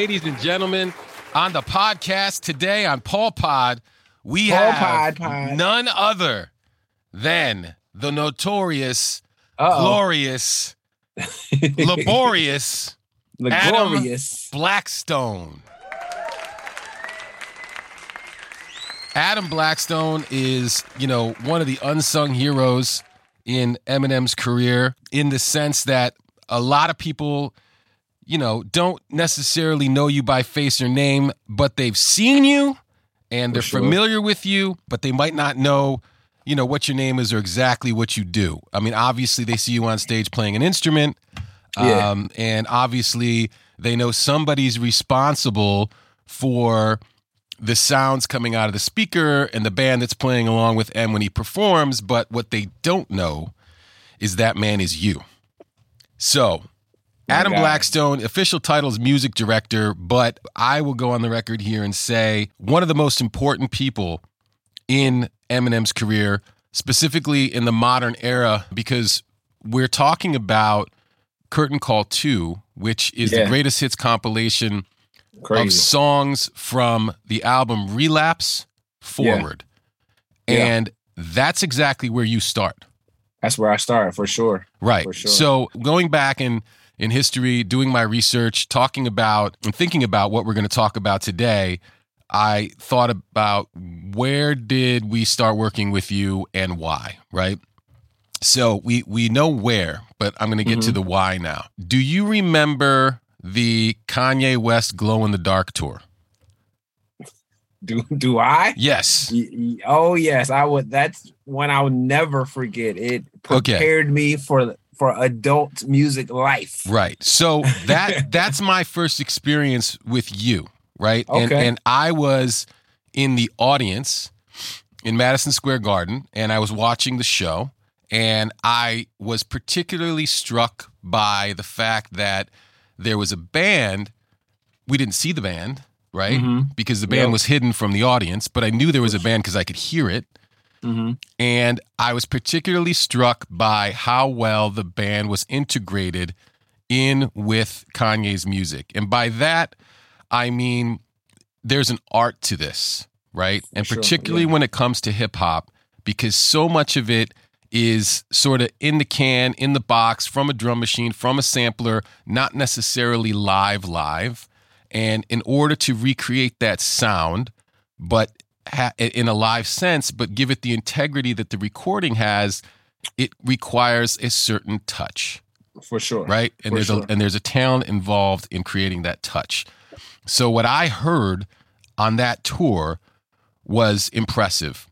Ladies and gentlemen, on the podcast today on Paul Pod, we Paul have Pod Pod. none other than the notorious, Uh-oh. glorious, laborious Laborious. Blackstone. Adam Blackstone is, you know, one of the unsung heroes in Eminem's career in the sense that a lot of people, you know, don't necessarily know you by face or name, but they've seen you and they're sure. familiar with you, but they might not know, you know, what your name is or exactly what you do. I mean, obviously they see you on stage playing an instrument. Yeah. Um, and obviously they know somebody's responsible for the sounds coming out of the speaker and the band that's playing along with M when he performs, but what they don't know is that man is you. So, Adam Blackstone, official title is music director, but I will go on the record here and say one of the most important people in Eminem's career, specifically in the modern era, because we're talking about Curtain Call 2, which is the greatest hits compilation of songs from the album Relapse forward. Yeah. And that's exactly where you start. That's where I start for sure. Right. For sure. So going back in in history, doing my research, talking about and thinking about what we're going to talk about today, I thought about where did we start working with you and why, right? So we we know where, but I'm going to get to Mhm. the why now. Do you remember the Kanye West Glow in the Dark tour? Do do I? Yes. Oh yes, I would. That's one I would never forget. It Okay. prepared me for for adult music life. Right. So that that's my first experience with you, right? And Okay. and I was in the audience in Madison Square Garden and I was watching the show and I was particularly struck by the fact that there was a band we didn't see the band, right? Mhm. Because the band Yep. was hidden from the audience, but I knew there was a band cuz I could hear it. Mm-hmm. And I was particularly struck by how well the band was integrated in with Kanye's music. And by that, I mean there's an art to this, right? and sure, particularly yeah. when it comes to hip hop, because so much of it is sort of in the can, in the box, from a drum machine, from a sampler, not necessarily live, live. And in order to recreate that sound, but ha- in a live sense, but give it the integrity that the recording has, it requires a certain touch, For sure. right? And For there's sure. a and there's a talent involved in creating that touch. So what I heard on that tour was impressive.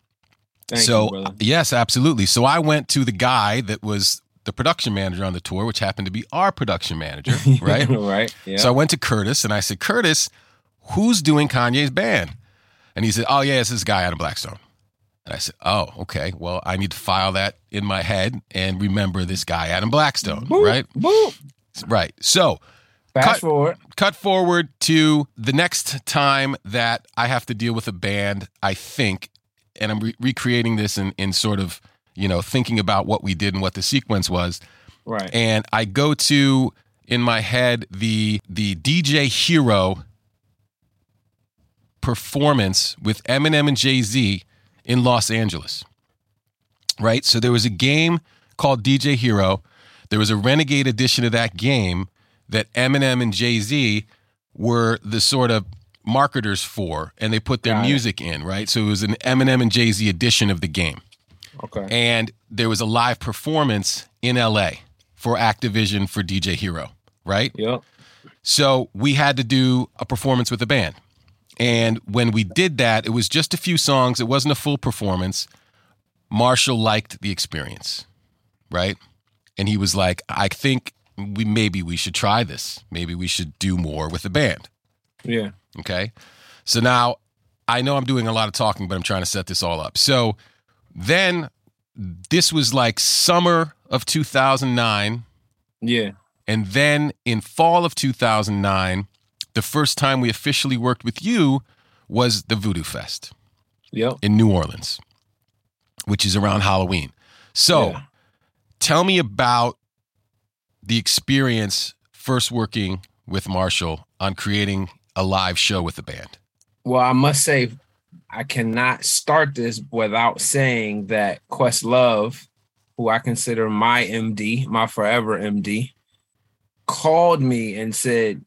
Thank so you, uh, yes, absolutely. So I went to the guy that was the production manager on the tour, which happened to be our production manager, right? right. Yeah. So I went to Curtis and I said, Curtis, who's doing Kanye's band? And he said, Oh, yeah, it's this guy, Adam Blackstone. And I said, Oh, okay. Well, I need to file that in my head and remember this guy, Adam Blackstone, Boop, right? Boop. Right. So Fast Cut. forward. cut forward to the next time that I have to deal with a band, I think, and I'm re- recreating this in, in sort of, you know, thinking about what we did and what the sequence was. Right. And I go to in my head the the DJ Hero performance with Eminem and Jay Z in Los Angeles. Right? So there was a game called DJ Hero. There was a renegade edition of that game that Eminem and Jay Z were the sort of marketers for, and they put their Got it. music in, right? So it was an Eminem and Jay Z edition of the game okay. and there was a live performance in LA for Activision for DJ Hero, right? Yep. So we had to do a performance with the band. And when we did that, it was just a few songs, it wasn't a full performance, Marshall liked the experience, right? And he was like, I think we maybe we should try this. Maybe we should do more with the band. Yeah. Okay. So now I know I'm doing a lot of talking, but I'm trying to set this all up. So then this was like summer of 2009. Yeah. And then in fall of 2009, the first time we officially worked with you was the Voodoo Fest Yep. in New Orleans, which is around Halloween. So Yeah. tell me about the experience first working with Marshall on creating a live show with the band. Well, I must say, I cannot start this without saying that Questlove, who I consider my MD, my forever MD, called me and said,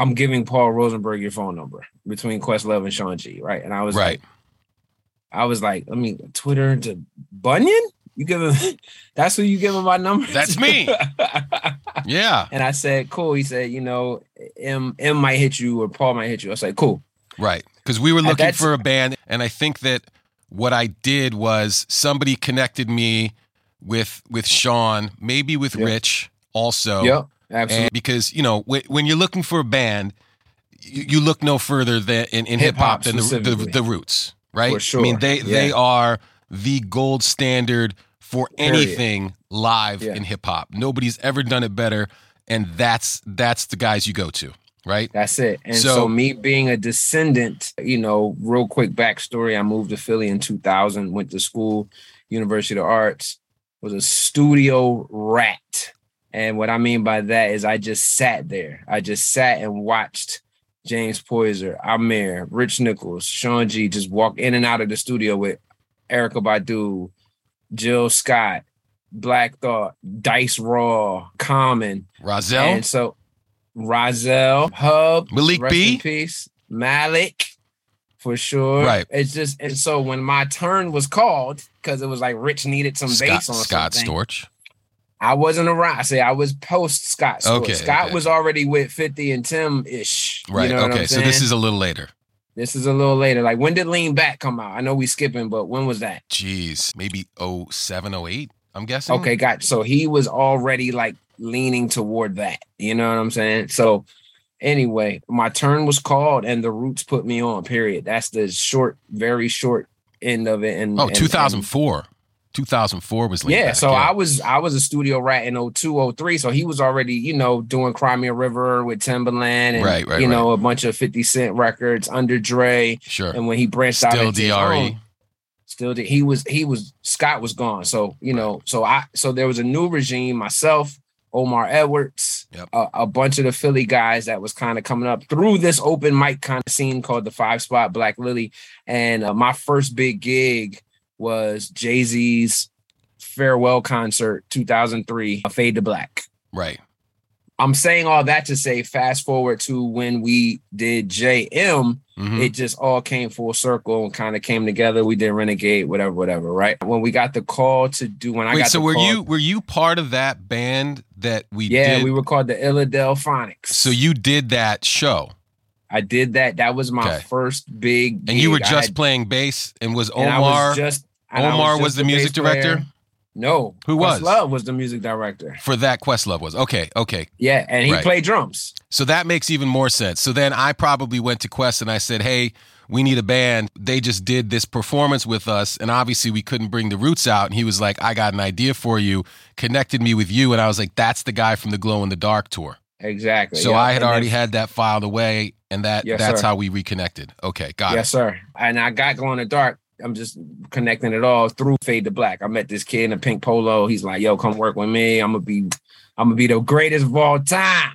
I'm giving Paul Rosenberg your phone number between Questlove and Sean G. Right. And I was Right. like, I was like, I mean, Twitter to Bunyan? You give him that's who you give him my number? That's me. Yeah. and I said, cool. He said, you know, M M might hit you or Paul might hit you. I was like, cool. Right. Because we were looking for a band. And I think that what I did was somebody connected me with with Sean, maybe with Yep. Rich also. Yep. Absolutely. And because, you know, when, when you're looking for a band, you, you look no further than in, in hip hop than the, the, the roots, right? For I mean, they Yeah. they are the gold standard for Period. anything live Yeah. in hip hop. Nobody's ever done it better, and that's that's the guys you go to, right? That's it. And So- so, me being a descendant, you know, real quick backstory. I moved to Philly in 2000, went to school, University of Arts, was a studio rat. And what I mean by that is I just sat there. I just sat and watched James Poyser, Ahmir, Rich Nichols, Sean G just walk in and out of the studio with Erykah Badu, Jill Scott, Black Thought, Dice Raw, Common, Rahzel, and so Rahzel, Hub, Malik rest B. in peace, Malik, for sure. Right. It's just and so when my turn was called, because it was like Rich needed some Scott, bass on Scott something. Storch. I wasn't around. I say I was post Scott. Okay, Scott okay. was already with 50 and Tim ish. Right. You know what okay. So this is a little later. this is a little later. Like when did Lean Back come out? I know we skipping, but when was that? Jeez, maybe 07, 08, I'm guessing. Okay, got so he was already like leaning toward that. You know what I'm saying? So anyway, my turn was called and the roots put me on, period. That's the short, very short end of it. And Oh, and- 2004. 2004 was yeah, Back, so I was I was a studio rat in 02, 03. So he was already, you know, doing Cry Me a River with Timbaland and Right, right, you know, a bunch of 50 Cent records under Dre. sure. And when he branched out Still E. into DRE. own, still did he was he was Scott was gone. So you know, so I so there was a new regime. Myself, Omar Edwards, Yep. a, a bunch of the Philly guys that was kind of coming up through this open mic kind of scene called the Five Spot Black Lily. And uh, my first big gig was Jay Z's farewell concert, 2003, Fade to Black. Right. I'm saying all that to say, fast forward to when we did JM, Mhm. it just all came full circle and kind of came together. We did Renegade, whatever, whatever, right? When we got the call to do, when I Wait, got so the were call- you were you part of that band that we yeah, did? we were called the Illadelphonics. so you did that show, I did that. That was my Okay. first big. and you were just had- playing bass, and was and Omar was just and Omar just was the music director player. No, Who was? Love was the music director. for that Questlove was okay, okay. Yeah, and he Right. played drums. So that makes even more sense. So then I probably went to Quest and I said, "Hey, we need a band." They just did this performance with us, and obviously we couldn't bring the roots out. And he was like, "I got an idea for you." Connected me with you, and I was like, "That's the guy from the Glow in the Dark tour." Exactly. So yeah. I had And already had that filed away, and that Yes, that's sir. how we reconnected. Okay, got it. yes, sir. And I got Glow in the Dark. I'm just connecting it all through Fade to Black. I met this kid in a pink polo. He's like, "Yo, come work with me. I'm gonna be, I'm gonna be the greatest of all time."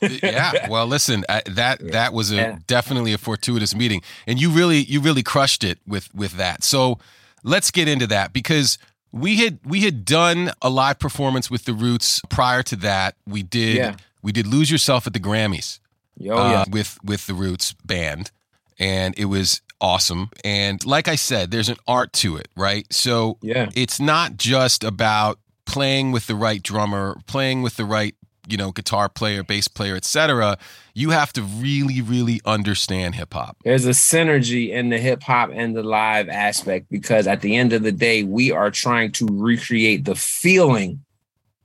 yeah. Well, listen, I, that Yeah. that was a Yeah. definitely a fortuitous meeting, and you really you really crushed it with with that. So let's get into that because we had we had done a live performance with the Roots prior to that. We did Yeah. we did lose yourself at the Grammys Yo, uh, yeah, with with the Roots band, and it was awesome. And like I said, there's an art to it, right? So yeah, it's not just about playing with the right drummer, playing with the right you know, guitar player, bass player, etc., you have to really, really understand hip hop. There's a synergy in the hip hop and the live aspect because at the end of the day, we are trying to recreate the feeling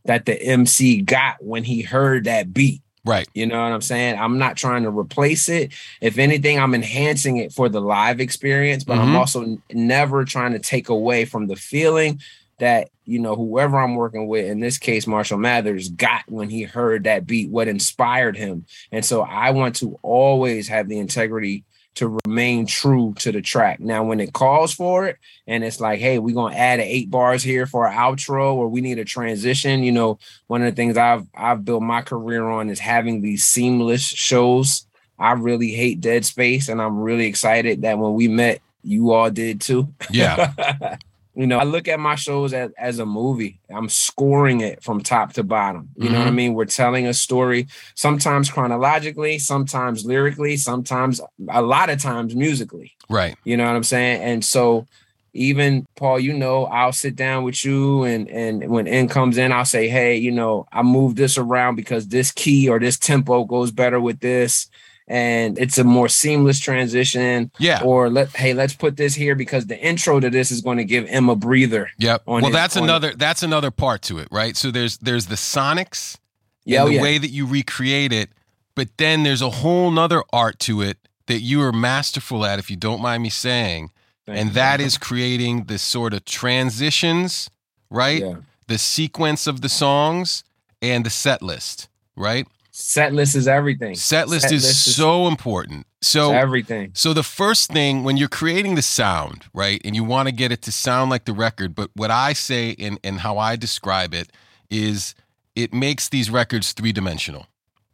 that the MC got when he heard that beat. Right. You know what I'm saying? I'm not trying to replace it. If anything, I'm enhancing it for the live experience, but I'm Mhm. also never trying to take away from the feeling that, you know, whoever I'm working with, in this case, Marshall Mathers, got when he heard that beat, what inspired him. And so I want to always have the integrity to remain true to the track. Now, when it calls for it, and it's like, hey, we're gonna add eight bars here for an outro, or we need a transition. You know, one of the things I've I've built my career on is having these seamless shows. I really hate dead space, and I'm really excited that when we met, you all did too. Yeah. you know, I look at my shows as, as a movie. I'm scoring it from top to bottom. You know what I Mhm. mean? We're telling a story, sometimes chronologically, sometimes lyrically, sometimes a lot of times musically. right. You know what I'm saying? And so even Paul, you know, I'll sit down with you and and when in comes in, I'll say, hey, you know, I move this around because this key or this tempo goes better with this. And it's a more seamless transition. Yeah. Or let hey, let's put this here because the intro to this is going to give him a breather. Yep. Well, his- that's another that's another part to it, right? So there's there's the sonics Yeah, oh, the yeah. way that you recreate it, but then there's a whole nother art to it that you are masterful at, if you don't mind me saying, Thank and you. that is creating this sort of transitions, right? yeah. The sequence of the songs and the set list, right? Set list is everything. Set list Set is list is- so important. So everything. so the first thing when you're creating the sound, right, and you want to get it to sound like the record, but what I say and and how I describe it is it makes these records three dimensional,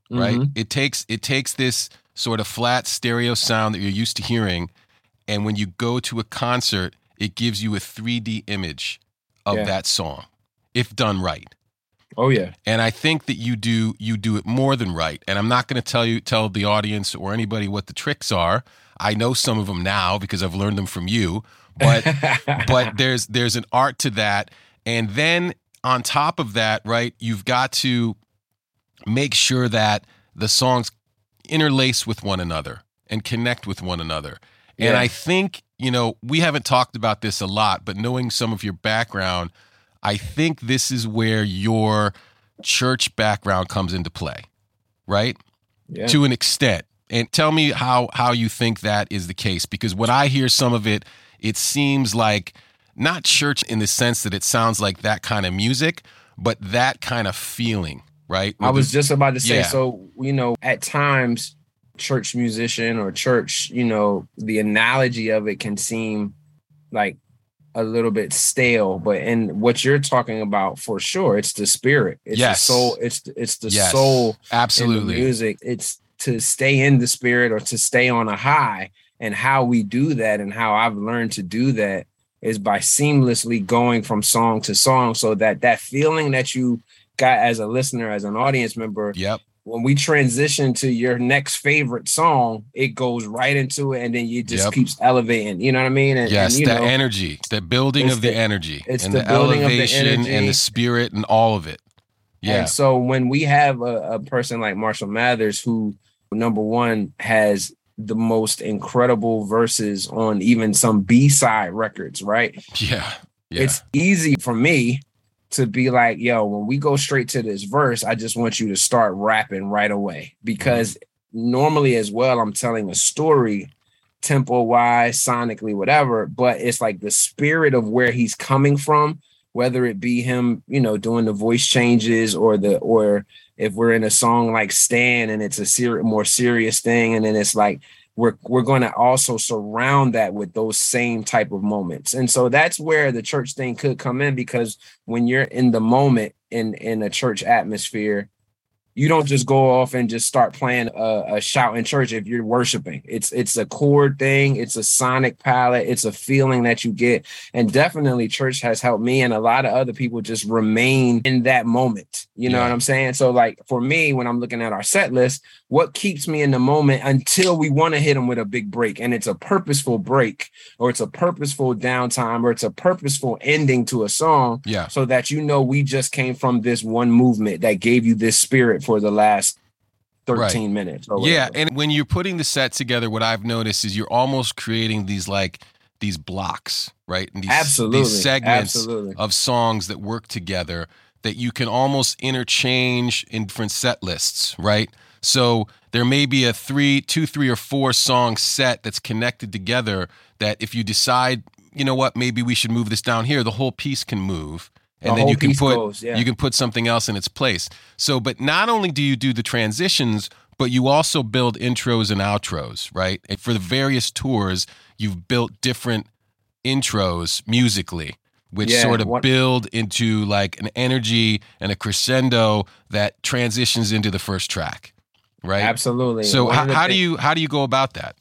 right? Mhm. It takes it takes this sort of flat stereo sound that you're used to hearing, and when you go to a concert, it gives you a 3D image of Yeah. that song, if done right Oh yeah. and I think that you do you do it more than right. And I'm not going to tell you tell the audience or anybody what the tricks are. I know some of them now because I've learned them from you. But but there's there's an art to that, and then on top of that, right, you've got to make sure that the songs interlace with one another and connect with one another. And I think you know we haven't talked about this a lot, but knowing some of your background. I think this is where your church background comes into play, right? yeah. To an extent. And tell me how how you think that is the case because when I hear some of it, it seems like not church in the sense that it sounds like that kind of music, but that kind of feeling, right? I was just about to say, Yeah. so you know, at times, church musician or church, you know, the analogy of it can seem like a little bit stale, but in what you're talking about, for sure, it's the spirit, it's Yes. the soul, it's it's the Yes, soul in the absolutely. music. It's to stay in the spirit or to stay on a high, and how we do that, and how I've learned to do that is by seamlessly going from song to song, so that that feeling that you got as a listener, as an audience member, Yep. When we transition to your next favorite song, it goes right into it, and then you just Yep. keeps elevating. You know what I mean? And, Yes, and, know, energy, the building of the, the- energy, it's and the the, building of the elevation and the spirit and all of it. Yeah, And so when we have a, a person like Marshall Mathers, who number one has the most incredible verses on even some B side records, right? yeah, yeah. It's easy for me to be like, yo, when we go straight to this verse, I just want you to start rapping right away. Because normally as well, I'm telling a story tempo wise, sonically, whatever, but it's like the spirit of where he's coming from, whether it be him, you know, doing the voice changes or the or if we're in a song like Stan and it's a ser- more serious thing, and then it's like we're we're going to also surround that with those same type of moments, and so that's where the church thing could come in because when you're in the moment in in a church atmosphere, you don't just go off and just start playing a, a, shout in church if you're worshiping. It's it's a chord thing, it's a sonic palette, it's a feeling that you get. And definitely church has helped me and a lot of other people just remain in that moment. You know yeah. what I'm saying? So like for me, when I'm looking at our set list, what keeps me in the moment until we want to hit them with a big break and it's a purposeful break or it's a purposeful downtime or it's a purposeful ending to a song. Yeah. So that you know we just came from this one movement that gave you this spirit for the last 13 right. minutes. yeah. And when you're putting the set together, what I've noticed is you're almost creating these like these blocks, right? And these, Absolutely. these segments Absolutely. of songs that work together that you can almost interchange in different set lists, right? So there may be a three, two, three, or four song set that's connected together that if you decide, you know what, maybe we should move this down here, the whole piece can move and the then you can put goes, yeah. you can put something else in its place. So, but not only do you do the transitions, but you also build intros and outros, right? And for the various tours, you've built different intros musically, which yeah, sort of what, build into like an energy and a crescendo that transitions into the first track, right? Absolutely. So, how, how do you how do you go about that?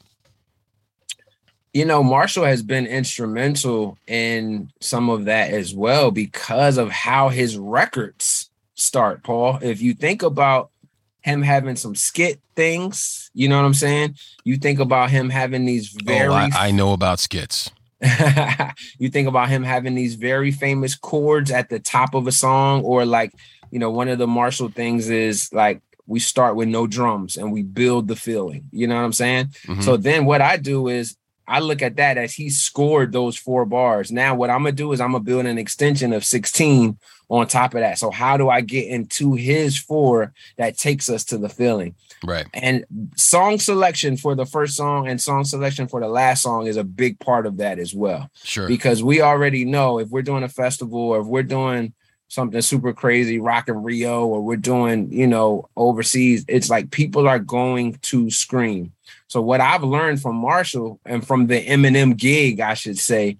You know, Marshall has been instrumental in some of that as well because of how his records start, Paul. If you think about him having some skit things, you know what I'm saying? You think about him having these very. Oh, I, I know about skits. you think about him having these very famous chords at the top of a song, or like, you know, one of the Marshall things is like we start with no drums and we build the feeling. You know what I'm saying? Mm-hmm. So then what I do is I look at that as he scored those four bars. Now, what I'm gonna do is I'm gonna build an extension of 16 on top of that. So, how do I get into his four that takes us to the feeling? Right. And song selection for the first song and song selection for the last song is a big part of that as well. Sure. Because we already know if we're doing a festival or if we're doing something super crazy, Rock in Rio, or we're doing, you know, overseas, it's like people are going to scream. So what I've learned from Marshall and from the Eminem gig, I should say,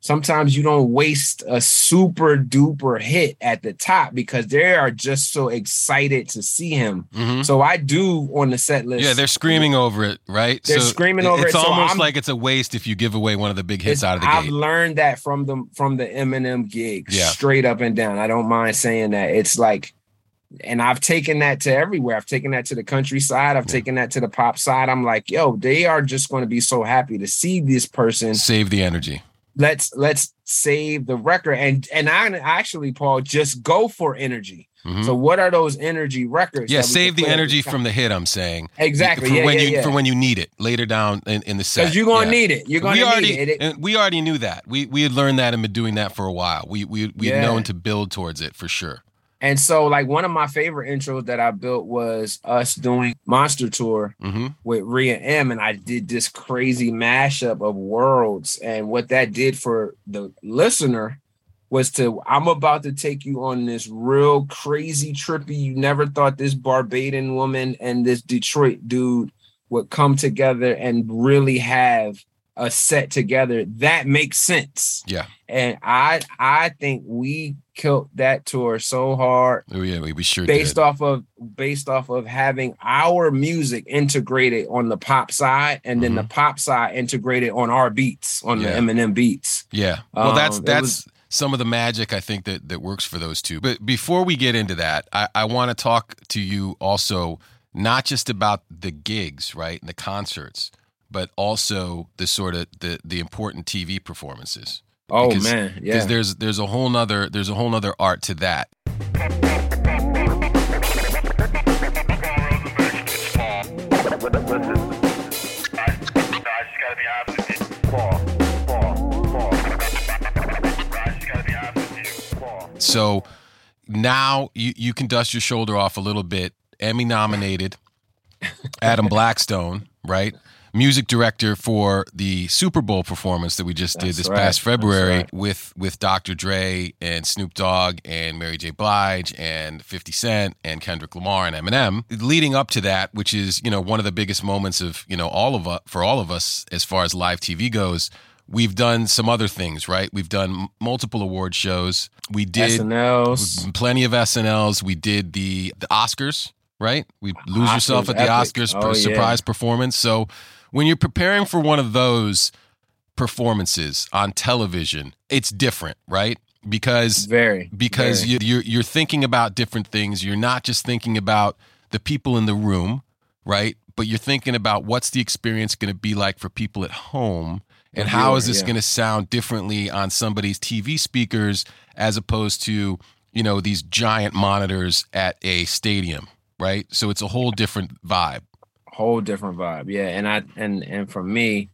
sometimes you don't waste a super duper hit at the top because they are just so excited to see him. Mm-hmm. So I do on the set list. Yeah, they're screaming over it, right? They're so screaming over it's it. It's almost so like it's a waste if you give away one of the big hits out of the I've gate. I've learned that from the from the Eminem gig, yeah. straight up and down. I don't mind saying that. It's like and I've taken that to everywhere. I've taken that to the countryside. I've yeah. taken that to the pop side. I'm like, yo, they are just going to be so happy to see this person save the energy. Let's let's save the record. And and I actually, Paul, just go for energy. Mm-hmm. So what are those energy records? Yeah, save the energy from the hit. I'm saying exactly for yeah, when yeah, you yeah. for when you need it later down in, in the set. Because you're gonna need it. You're gonna we need already, it. And we already knew that. We we had learned that and been doing that for a while. We we we had known to build towards it for sure. And so, like one of my favorite intros that I built was us doing Monster Tour mm-hmm. with Rhea M, and I did this crazy mashup of worlds. And what that did for the listener was to I'm about to take you on this real crazy trippy. You never thought this Barbadian woman and this Detroit dude would come together and really have a set together that makes sense. Yeah. And I I think we killed that tour so hard. Oh yeah, we, we sure based did. off of based off of having our music integrated on the pop side and then mm-hmm. the pop side integrated on our beats on yeah. the Eminem beats. Yeah. Well, that's um, that's was, some of the magic I think that that works for those two. But before we get into that, I, I want to talk to you also not just about the gigs, right, and the concerts, but also the sort of the the important TV performances. Oh because, man, yeah. Because there's there's a whole nother there's a whole nother art to that. So now you, you can dust your shoulder off a little bit. Emmy nominated Adam Blackstone, right? Music director for the Super Bowl performance that we just did this right. past February right. with with Dr. Dre and Snoop Dogg and Mary J. Blige and 50 Cent and Kendrick Lamar and Eminem. Leading up to that, which is you know one of the biggest moments of you know all of us for all of us as far as live TV goes. We've done some other things, right? We've done multiple award shows. We did SNLs. plenty of SNLs. We did the the Oscars right? We lose yourself at the epic. Oscars Oh, yeah. surprise performance. So when you're preparing for one of those performances on television, it's different, right? Because Very because very. you, you're you're thinking about different things. You're not just thinking about the people in the room, right? But you're thinking about what's the experience going to be like for people at home, The and how is this yeah. going to sound differently on somebody's TV speakers as opposed to you know these giant monitors at a stadium, right? So it's a whole different vibe. Whole different vibe. Yeah, and I and and for me,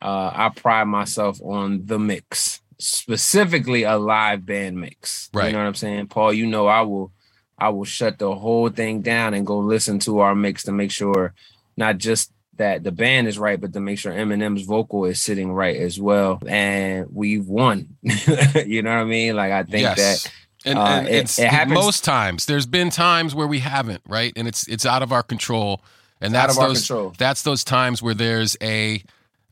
uh, I pride myself on the mix, specifically a live band mix. Right. You know what I'm saying, Paul? You know, I will, I will shut the whole thing down and go listen to our mix to make sure not just that the band is right, but to make sure Eminem's vocal is sitting right as well. And we've won. you know what I mean? Like I think yes. that and, uh, and it- it's it happens- most times. There's been times where we haven't, right? And it's it's out of our control. And out that's of our those control. that's those times where there's a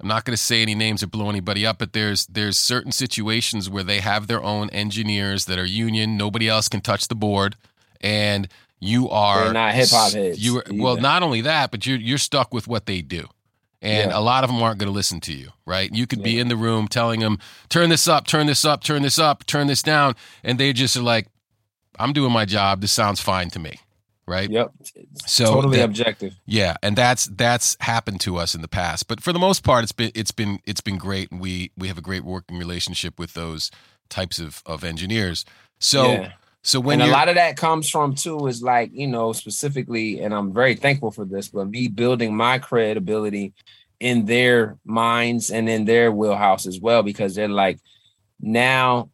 I'm not going to say any names or blow anybody up, but there's there's certain situations where they have their own engineers that are union. Nobody else can touch the board, and you are They're not hip-hop heads You are, well, not only that, but you're you're stuck with what they do, and Yeah. a lot of them aren't going to listen to you. Right? You could be in the room telling them, "Turn this up, turn this up, turn this up, turn this down," and they just are like, "I'm doing my job. This sounds fine to me." Right? Yep. So totally that- objective. Yeah, and that's that's happened to us in the past. But for the most part, it's been it's been it's been great, and we we have a great working relationship with those types of of engineers. So Yeah. so when a lot of that comes from too is like you know specifically and i'm very thankful for this but me building my credibility in their minds and in their wheelhouse as well because they're like now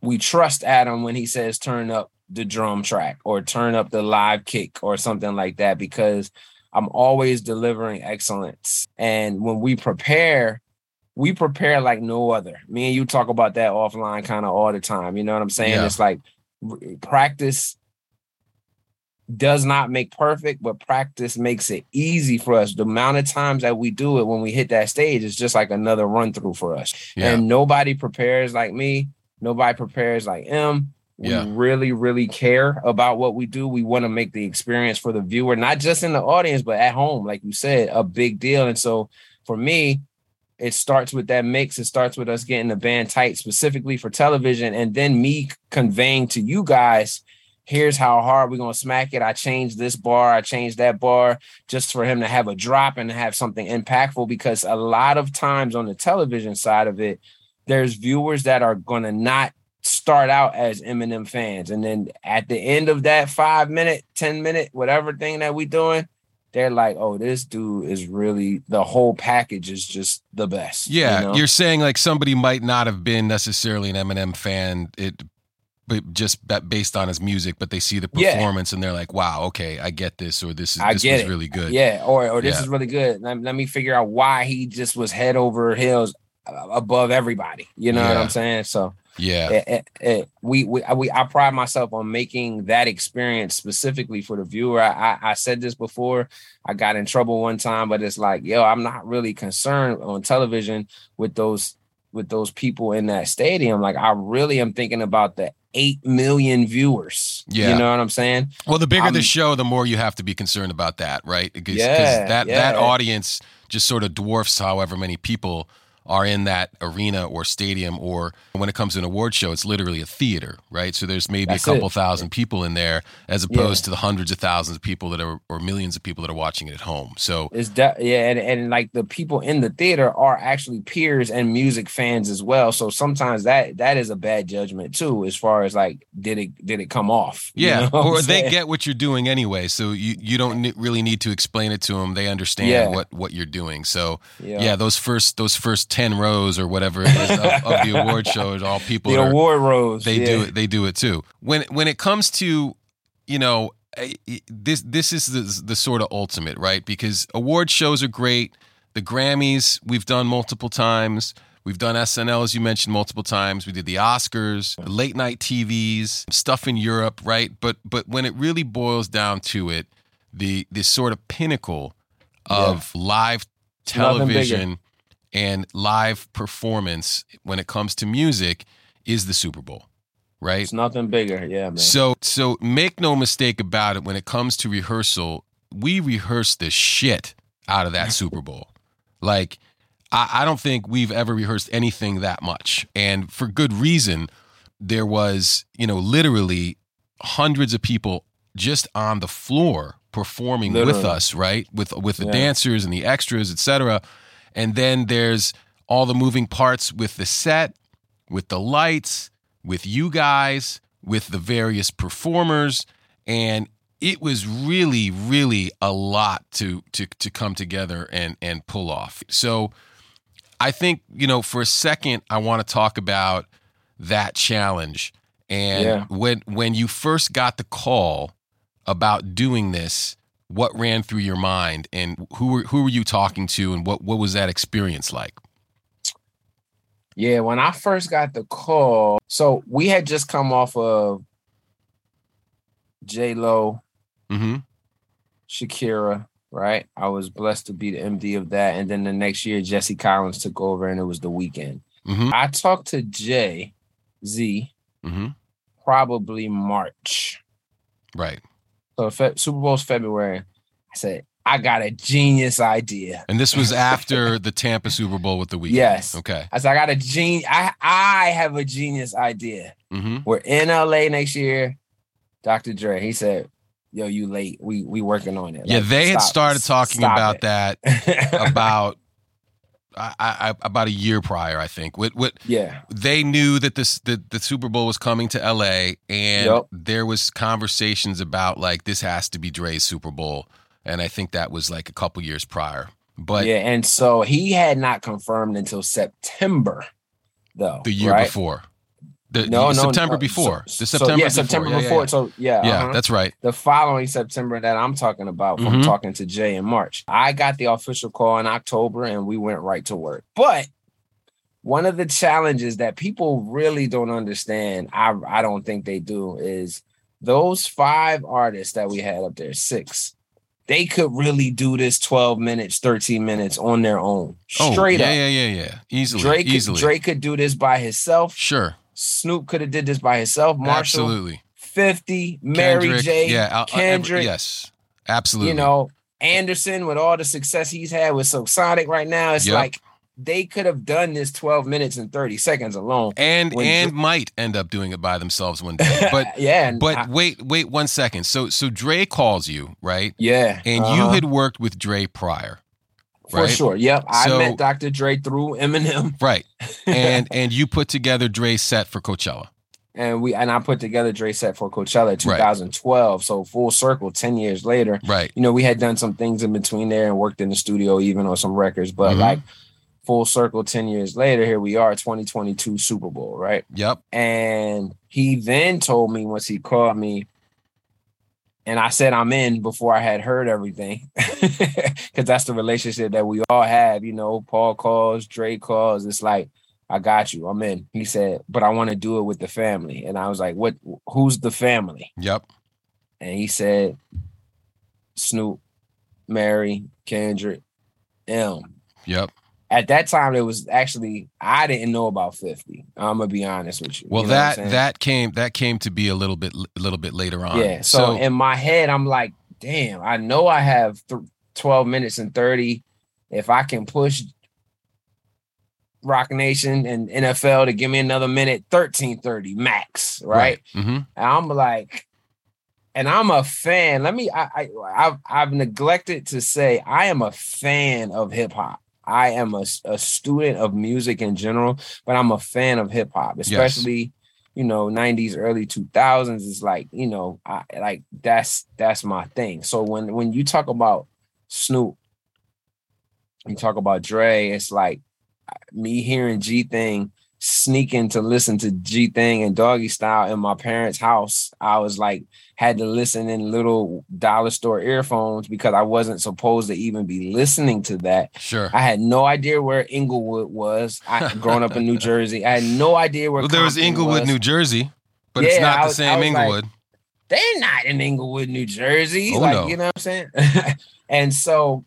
we trust adam when he says turn up the drum track or turn up the live kick or something like that because i'm always delivering excellence and when we prepare we prepare like no other me and you talk about that offline kind of all the time you know what i'm saying Yeah. it's like practice does not make perfect, but practice makes it easy for us. The amount of times that we do it when we hit that stage is just like another run through for us. yeah And nobody prepares like me. Nobody prepares like him. We Yeah. really, really care about what we do. We want to make the experience for the viewer, not just in the audience, but at home, like you said, a big deal. And so for me, it starts with that mix. It starts with us getting the band tight specifically for television, and then me conveying to you guys, here's how hard we're gonna smack it. I changed this bar, I changed that bar, just for him to have a drop and have something impactful. Because a lot of times on the television side of it, there's viewers that are gonna not start out as Eminem fans, and then at the end of that five minute, ten minute, whatever thing that we doing, they're like, "Oh, this dude is really the whole package is just the best." you yeah. know? You're saying like somebody might not have been necessarily an Eminem fan. It. But just based on his music, but they see the Yeah. performance and they're like, "Wow, okay, I get this," or "This is I this was it. really good." Yeah, or or this Yeah. is really good. Let, let me figure out why he just was head over heels uh, above everybody. You know what I'm saying? So yeah, it, it, it, we we I- we I pride myself on making that experience specifically for the viewer. I, I I said this before. I got in trouble one time, but it's like, yo, I'm not really concerned on television with those with those people in that stadium. Like I really am thinking about the eight million viewers. Yeah. you know what I'm saying? Well, the bigger the I'm- show, the more you have to be concerned about that, right? Because 'cause Yeah, that yeah. that audience just sort of dwarfs however many people are in that arena or stadium or when it comes to an award show it's literally a theater right so there's maybe That's a couple it. thousand people in there as opposed to the hundreds of thousands of people that are or millions of people that are watching it at home so It's de- yeah, and, and like the people in the theater are actually peers and music fans as well. So sometimes that that is a bad judgment too, as far as like did it did it come off? You yeah know what I'm or they saying? get what you're doing anyway so you you don't really need to explain it to them they understand Yeah. what what you're doing so yeah. yeah, those first those first ten rows or whatever it is of, of the award show is all people the are, award rows, they yeah. do it they do it too. When when it comes to you know this this is the the sort of ultimate right? Because award shows are great. The grammys we've done multiple times. We've done snl as you mentioned multiple times. We did the oscars late night tvs stuff in europe right? But but when it really boils down to it the this sort of pinnacle of live television and live performance when it comes to music is the super bowl right? It's nothing bigger. Yeah, man. So so make no mistake about it when it comes to rehearsal, we rehearse the shit out of that Super Bowl. Like I, I don't think we've ever rehearsed anything that much. And for good reason. There was, you know, literally hundreds of people just on the floor performing with us, right? With with the Yeah. dancers and the extras, etc. And then there's all the moving parts with the set, with the lights, with you guys, with the various performers, and it was really, really a lot to to to come together and and pull off. So I think, you know, for a second I want to talk about that challenge. And Yeah. when when you first got the call about doing this, what ran through your mind and who were who were you talking to and what what was that experience like? Yeah, when I first got the call, so we had just come off of J Lo, Mhm. Shakira, right? I was blessed to be the MD of that, and then the next year Jesse Collins took over, and it was the Weeknd. Mhm. I talked to Jay Z Mhm. probably March, Right. So Fe- Super Bowl's February. I said I got a genius idea. And this was after the Tampa Super Bowl with the Weeknd. Yes. Okay. I said I got a genius. I I have a genius idea. Mhm. We're in LA next year. Dr. Dre, he said, "Yo, you late. We we working on it." Yeah, Like, they had started talking about it. that about I, I, about a year prior, I think. What what yeah, they knew that this the, the Super Bowl was coming to LA and Yep. there was conversations about like this has to be Dre's Super Bowl. And I think that was like a couple years prior. But yeah, and so he had not confirmed until September, though. the year right? before. The No, no, September no. before. So- the so, September yeah, before. September Yeah, before. yeah. So yeah, Yeah, uh-huh. that's right. the following September that I'm talking about from Mhm. talking to Jay in March. I got the official call in October and we went right to work. But one of the challenges that people really don't understand, I, I don't think they do, is those five artists that we had up there, six, they could really do this 12 minutes, 13 minutes on their own. Oh, Straight yeah, up. yeah, yeah, yeah. Easily. Drake, easily. Drake could do this by himself. Sure. Snoop could have did this by himself. Marshall, Absolutely. 50, Mary Kendrick, J, yeah, I'll- every- Kendrick, yes. Absolutely. you know, Anderson with all the success he's had with Silk Sonic right now, it's Yep. like they could have done this 12 minutes and 30 seconds alone. and and Dr- might end up doing it by themselves one day. But yeah, but I- wait, wait one second. So so Dre calls you, right? yeah, And you uh-huh, had worked with Dre prior. For right? sure. Yep, I met Dr. Dre through Eminem, Right. And and you put together Dre's set for Coachella. and we and I put together Dre set for Coachella in 2012. So full circle, 10 years later. Right. You know, we had done some things in between there and worked in the studio even on some records, but Mhm. like full circle, 10 years later, here we are, 2022 Super Bowl, right? Yep. And he then told me once he called me, and I said I'm in before I had heard everything. Cause that's the relationship that we all have. You know, Paul calls, Dre calls. It's like, I got you. I'm in. He said, but I want to do it with the family. And I was like, What who's the family? Yep. And he said, Snoop, Mary, Kendrick, M. Yep. At that time, it was actually I didn't know about 50. I'm gonna be honest with you. Well, You know that that came that came to be a little bit a little bit later on. Yeah. So, in my head, I'm like, damn, I know I have th- 12 minutes and 30. If I can push Roc Nation and NFL to give me another minute, 1330 max, right? hmm And I'm like, and I'm a fan. Let me, I, I I've, I've neglected to say I am a fan of hip hop. I am a, a student of music in general, but I'm a fan of hip hop, especially you know 90s, early 2000s. It's like you know, I like that's that's my thing. So when when you talk about Snoop, you talk about Dre, it's like uh, me hearing G Thang sneaking to listen to G Thang and Doggystyle in my parents' house. I was like had to listen in little dollar store earphones because I wasn't supposed to even be listening to that. Sure. I had no idea where Inglewood was. I growing up in New Jersey. I had no idea where Well, there was Inglewood, was. New Jersey, but it's not I the same was like, Inglewood. They're not in Inglewood, New Jersey. Oh, like, no. you know what I'm saying? and so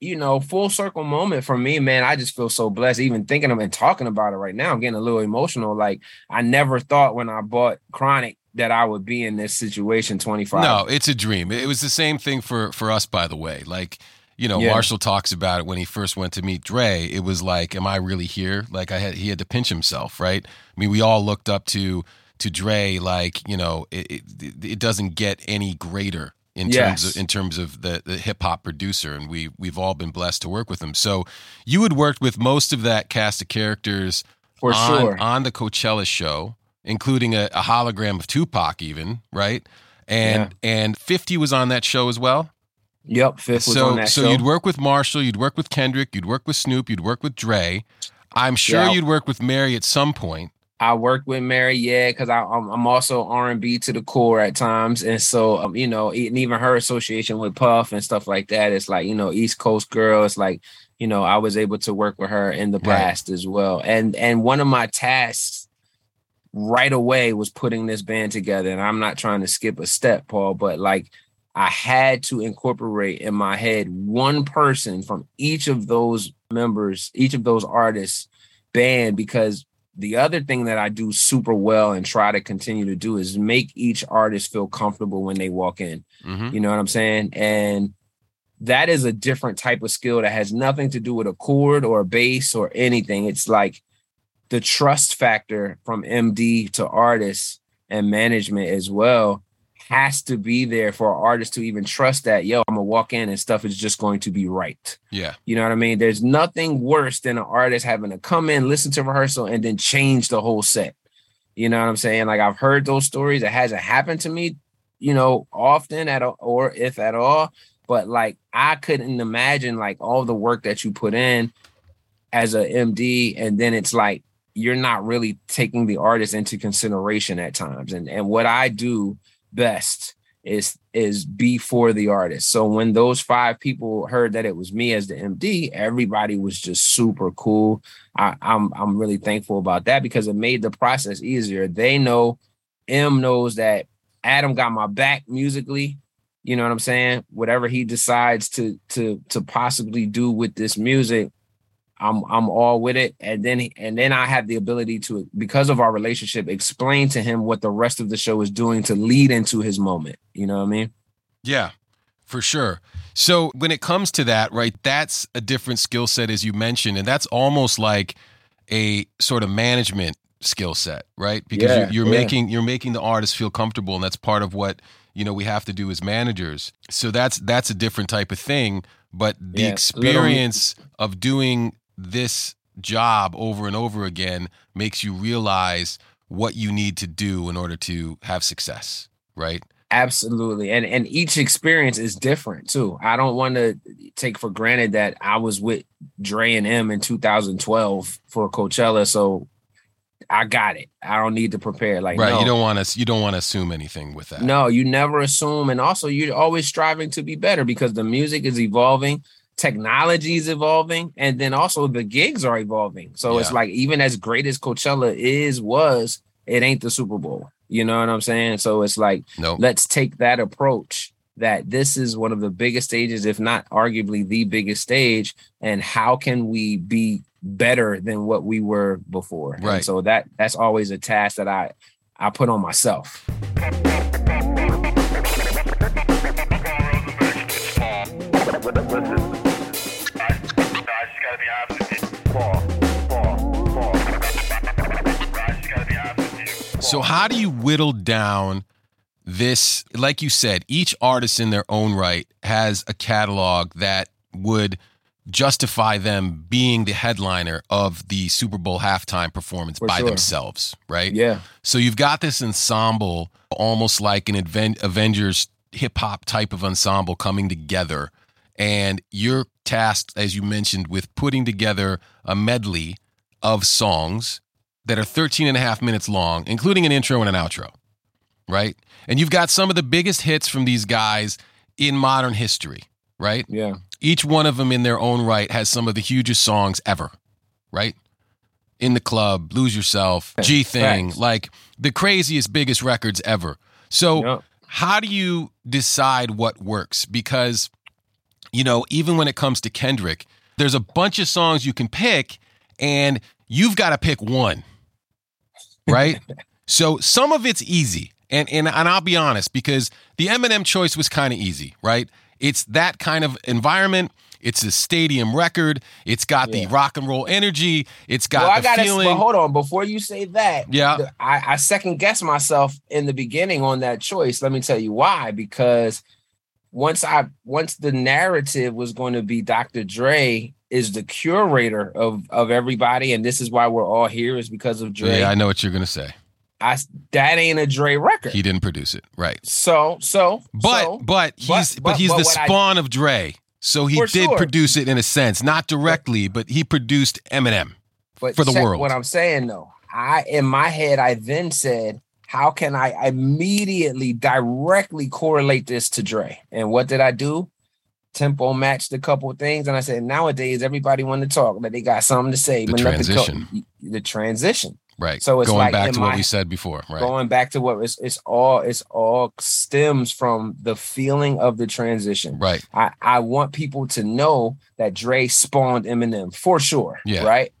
you know, full circle moment for me, man. I just feel so blessed. Even thinking of and talking about it right now, I'm getting a little emotional. Like I never thought when I bought Chronic that I would be in this situation 25. No, it's a dream. It was the same thing for for us, by the way. Like, you know, Yeah. Marshall talks about it when he first went to meet Dre. It was like, am I really here? Like, I had he had to pinch himself, right? I mean, we all looked up to to Dre. Like, you know, it it, it doesn't get any greater in terms of in terms of the the hip hop producer, and we we've all been blessed to work with him. So, you had worked with most of that cast of characters for on, sure. on the Coachella show, including a, a hologram of Tupac, even right, and and Fifty was on that show as well. yep, Fifth was so on that so show. So you'd work with Marshall, you'd work with Kendrick, you'd work with Snoop, you'd work with Dre. I'm sure Yeah. you'd work with Mary at some point. I work with Mary, yeah, because I'm I'm also R and B to the core at times, and so um, you know, and even her association with Puff and stuff like that. It's like you know, East Coast girl. It's like you know, I was able to work with her in the Right. past as well, and and one of my tasks right away was putting this band together. And I'm not trying to skip a step, Paul, but like I had to incorporate in my head one person from each of those members, each of those artists band because the other thing that I do super well and try to continue to do is make each artist feel comfortable when they walk in. hmm You know what I'm saying? And that is a different type of skill that has nothing to do with a chord or a bass or anything. It's like the trust factor from MD to artists and management as well has to be there for an artist to even trust that, yo, walk in and stuff is just going to be right. Yeah, You know what I mean? There's nothing worse than an artist having to come in, listen to rehearsal, and then change the whole set. You know what I'm saying? Like I've heard those stories. It hasn't happened to me, you know, often at all, or if at all. But like I couldn't imagine like all the work that you put in as a MD, and then it's like you're not really taking the artist into consideration at times. And and what I do best is is be for the artist. So when those five people heard that it was me as the MD, everybody was just super cool. I, I'm I'm really thankful about that because it made the process easier. They know, M knows that Adam got my back musically. You know what I'm saying? Whatever he decides to to to possibly do with this music, I'm I'm all with it. And then and then I have the ability to, because of our relationship, explain to him what the rest of the show is doing to lead into his moment. You know what I mean? yeah, for sure. So when it comes to that, right, that's a different skill set as you mentioned, and that's almost like a sort of management skill set, right? Because Yeah, you're, you're yeah. making you're making the artist feel comfortable, and that's part of what you know we have to do as managers. So that's that's a different type of thing. But the Yeah, experience of doing this job over and over again makes you realize what you need to do in order to have success, right? Absolutely. And and each experience is different too. I don't want to take for granted that I was with Dre and M in 2012 for Coachella. So I got it. I don't need to prepare. Like right. no. You don't want to you don't want to assume anything with that. No, you never assume. And also you're always striving to be better because the music is evolving, technology is evolving, and then also the gigs are evolving. So it's like even as great as Coachella is, was, it ain't the Super Bowl. You know what I'm saying? So it's like Nope. let's take that approach that this is one of the biggest stages, if not arguably the biggest stage. And how can we be better than what we were before? And Right. so that that's always a task that I I put on myself. So how do you whittle down this like you said, each artist in their own right has a catalog that would justify them being the headliner of the Super Bowl halftime performance For by sure. themselves, right? Yeah. So you've got this ensemble, almost like an Aven- Avengers hip hop type of ensemble coming together. And you're tasked, as you mentioned, with putting together a medley of songs that are 13 and a half minutes long, including an intro and an outro, right? And you've got some of the biggest hits from these guys in modern history, right? Yeah. Each one of them in their own right has some of the hugest songs ever, right? In the club, lose yourself, G Thang, like the craziest, biggest records ever. So, Yep. how do you decide what works? Because you know, even when it comes to Kendrick, there's a bunch of songs you can pick, and you've got to pick one, right? so some of it's easy, and and and I'll be honest because the Eminem choice was kind of easy, right? It's that kind of environment. It's a stadium record. It's got Yeah. the rock and roll energy. It's got well, I gotta. feeling. But hold on, before you say that, Yeah. I, I second guess myself in the beginning on that choice. Let me tell you why. Because once I once the narrative was going to be Dr. Dre is the curator of of everybody, and this is why we're all here is because of Dre. yeah, I know what you're gonna say. I that ain't a Dre record. He didn't produce it, right? so so But so, but he's but, but- he's but the what I- spawn of Dre, so he did sure. produce it in a sense, not directly, but he produced Eminem. but for the world. What I'm saying though, I in my head I then said, how can I immediately directly correlate this to Dre? And what did I do? Tempo matched a couple of things, and I said nowadays everybody want to talk, that they got something to say. The but transition. the transition. Right. So it's going like back to what my- we said before, right? Going back to what it's it's all it's all stems from the feeling of the transition. right. I, I want people to know that Dre spawned Eminem for sure. Yeah. Right.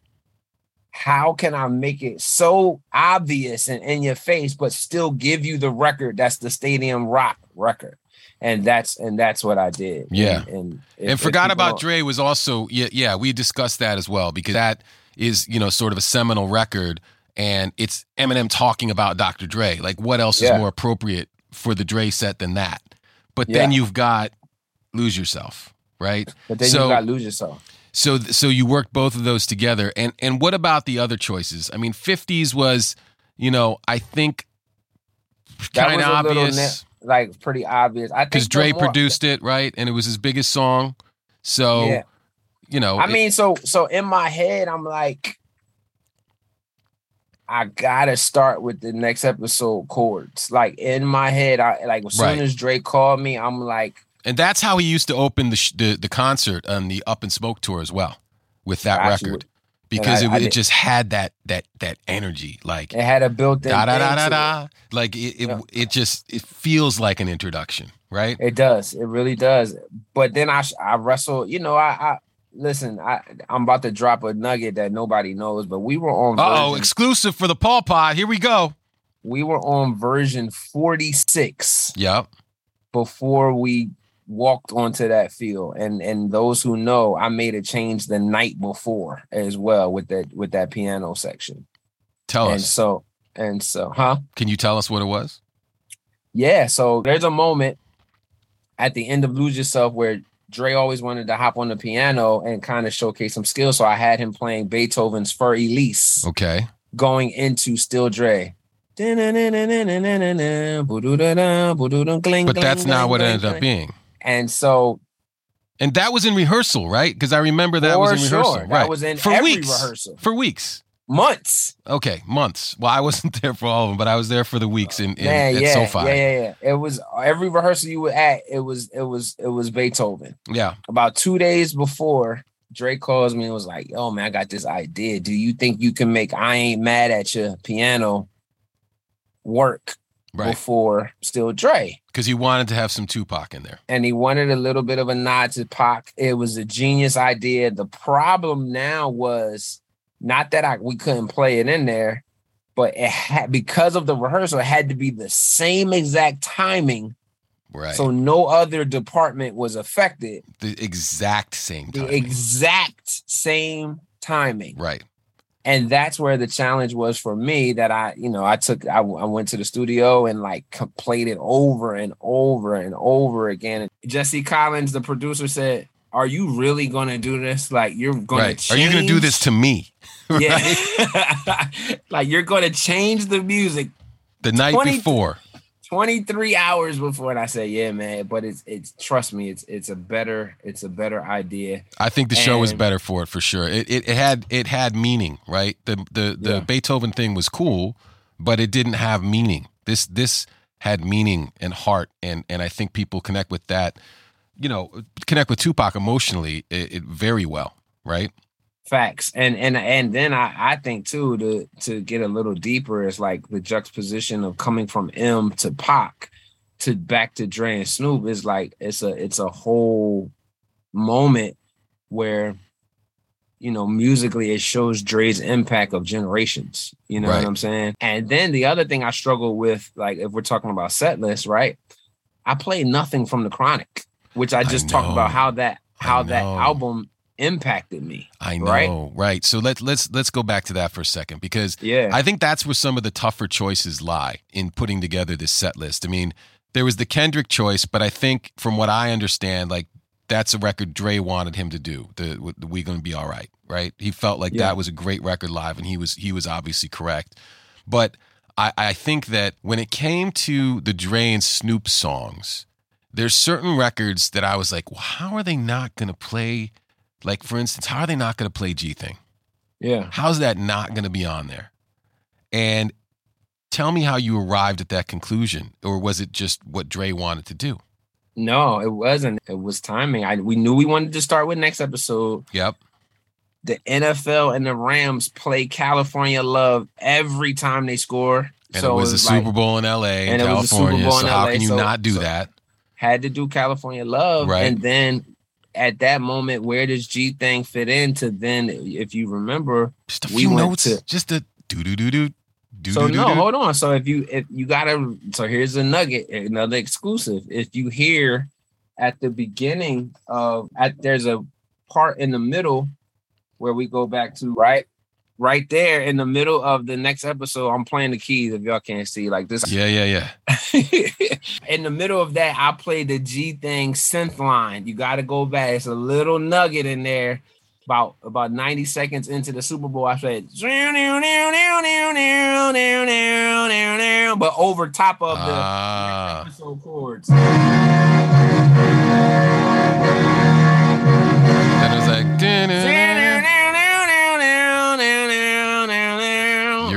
How can I make it so obvious and in your face, but still give you the record that's the stadium rock record? And that's and that's what I did. Yeah. And, and, if- and forgot about Dre was also yeah yeah we discussed that as well because that is you know sort of a seminal record and it's Eminem talking about Dr. Dre like what else Yeah. is more appropriate for the Dre set than that but then you've got lose yourself right But then so- you got lose yourself. So so you worked both of those together and and what about the other choices I mean 50s was you know I think kind of a little obvious like pretty obvious. I think because the Dre more- produced it right and it was his biggest song so Yeah. you know I it- mean, so so in my head, I'm like, I gotta start with the next episode chords. Like in my head, I like as soon Right. as Dre called me, I'm like, And that's how he used to open the sh- the, the concert on the Up in Smoke tour as well, with that you. record, because I- it, I it just had that that that energy, like it had a built-in. da da da da da, like it it, Yeah. it just it feels like an introduction, right? It. Does. It really does. But then I I wrestle. You know, I, I listen. I I'm about to drop a nugget that nobody knows, but we were on. Uh oh, exclusive for the Paul Pod. Here we go. we were on version 46. Yep. before we walked onto that field and and those who know i made a change the night before as well with that with that piano section Tell and us. so and so huh Can you tell us what it was? yeah so there's a moment at the end of lose yourself where Dre always wanted to hop on the piano and kind of showcase some skills. So I had him playing Beethoven's Fur Elise Okay. going into Still Dre. But But that's not what it ended up being. And so And that was in rehearsal, right? Because I remember that was in rehearsal. sure. That Right. was in for every weeks. rehearsal. For weeks. months. Okay, months. Well, I wasn't there for all of them, but I was there for the weeks in, in Man, at yeah, SoFi. yeah, yeah, yeah. It was every rehearsal you were at. It was, it was, it was Beethoven. Yeah. About two days before, Dre calls me and was like, "Yo, man, I got this idea. Do you think you can make I Ain't Mad at You piano work Right. before Still Dre?" Because he wanted to have some Tupac in there. and he wanted a little bit of a nod to Pac. It was a genius idea. The problem now was not that I we couldn't play it in there, but it had because of the rehearsal, it had to be the same exact timing. Right. So no other department was affected. the exact same The exact same timing. right. And that's where the challenge was for me that I, you know, I took, I, I went to the studio and like played it over and over and over again. And Jesse Collins, the producer, said, "Are you really going to do this? Like you're going Right. to? Are you going to do this to me? Yeah, like you're going to change the music The night 20 before. 23 hours before." And I said, "Yeah, man, but it's it's trust me, it's it's a better it's a better idea." I think the show was better for it for sure. It, it it had it had meaning, right? The the the Yeah. Beethoven thing was cool, but it didn't have meaning. This this had meaning and heart, and and I think people connect with that. You know, connect with Tupac emotionally it, it very well, right? Facts. And and and then I I think too to to get a little deeper is like the juxtaposition of coming from M to Pac to back to Dre and Snoop is like it's a it's a whole moment where you know musically it shows Dre's impact of generations. You know Right. what I'm saying? And then the other thing I struggle with, like if we're talking about set list, right? I play nothing from the Chronic, which I I just talked about how that how that album impacted me. I Right? know, right? So let's let's let's go back to that for a second because Yeah. I think that's where some of the tougher choices lie in putting together this set list. I mean, there was the Kendrick choice, but I think from what I understand, like that's a record Dre wanted him to do. The, the We Gonna Be All Right, right? He felt like Yeah. that was a great record live, and he was he was obviously correct. But I, I think that when it came to the Dre and Snoop songs, there's certain records that I was like, well, how are they not gonna play? Like for instance, how are they not gonna play G Thang? yeah. How's that not going to be on there? And tell me how you arrived at that conclusion, or was it just what Dre wanted to do? No, it wasn't. It was timing. I we knew we wanted to start with next episode. Yep. The NFL and the Rams play California Love every time they score. And so it was the it's like, Super Bowl in LA and it was the Super California. Bowl so in how can you so- not do so- that? had to do California Love. Right. And then at that moment, where does G Thang fit into? Then, if you remember, Just a we few went notes. to- just a do do do do do do. so do no, do. hold on. So if you if you gotta, so here's a nugget, another exclusive. If you hear at the beginning of at there's a part in the middle where we go back to right, right there in the middle of the next episode. I'm playing the keys. If y'all can't see, like this. Yeah, yeah, yeah. in the middle of that, I played the G Thang synth line. You got to go back. It's a little nugget in there. About about 90 seconds into the Super Bowl, I said, but over top of the Ah, episode chords.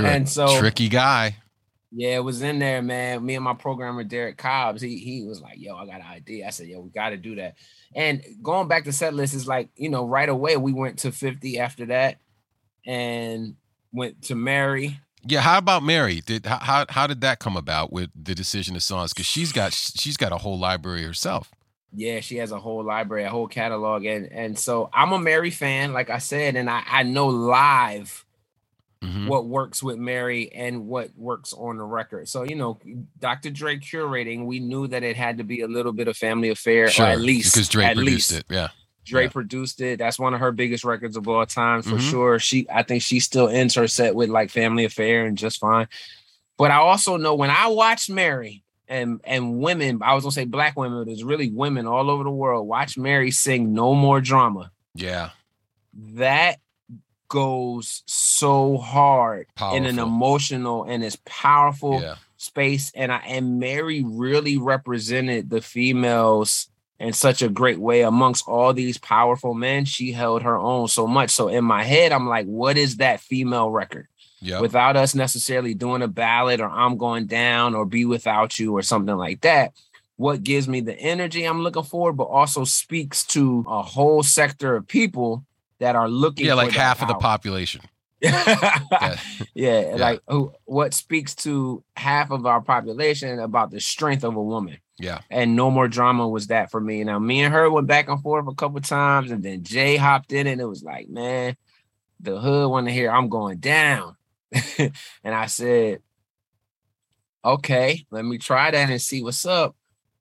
You're and so tricky guy. Yeah, it was in there, man. Me and my programmer Derek Cobbs, he he was like, "Yo, I got an idea." I said, "Yo, we got to do that." And going back to set list is like, you know, right away we went to 50 after that, and went to Mary. Yeah, how about Mary? Did how how, how did that come about with the decision of songs? Because she's got she's got a whole library herself. Yeah, she has a whole library, a whole catalog, and and so I'm a Mary fan, like I said, and I I know live Mhm. what works with Mary and what works on the record. So you know, Dr. Dre curating, we knew that it had to be a little bit of family affair, Sure, or at least because Dre at produced least. it. Yeah, Dre Yeah. produced it. That's one of her biggest records of all time for Mhm. sure. She, I think she still ends her set with like Family Affair and just fine. But I also know when I watch Mary and and women, I was gonna say black women, but there's really women all over the world. Watch Mary sing "No More Drama." yeah, That goes so hard in an emotional and it's powerful yeah. space and I and Mary really represented the females in such a great way amongst all these powerful men. She held her own so much. So in my head, I'm like, what is that female record? Yep. Without us necessarily doing a ballad or I'm going down or be without you or something like that. What gives me the energy I'm looking for, but also speaks to a whole sector of people that are looking yeah, for like half of the population. Yeah. yeah, like who, what speaks to half of our population about the strength of a woman. Yeah. And no more drama was that for me. Now me and her went back and forth a couple times, and then Jay hopped in, and it was like, man, the hood want to hear I'm going down, and I said, okay, let me try that and see what's up.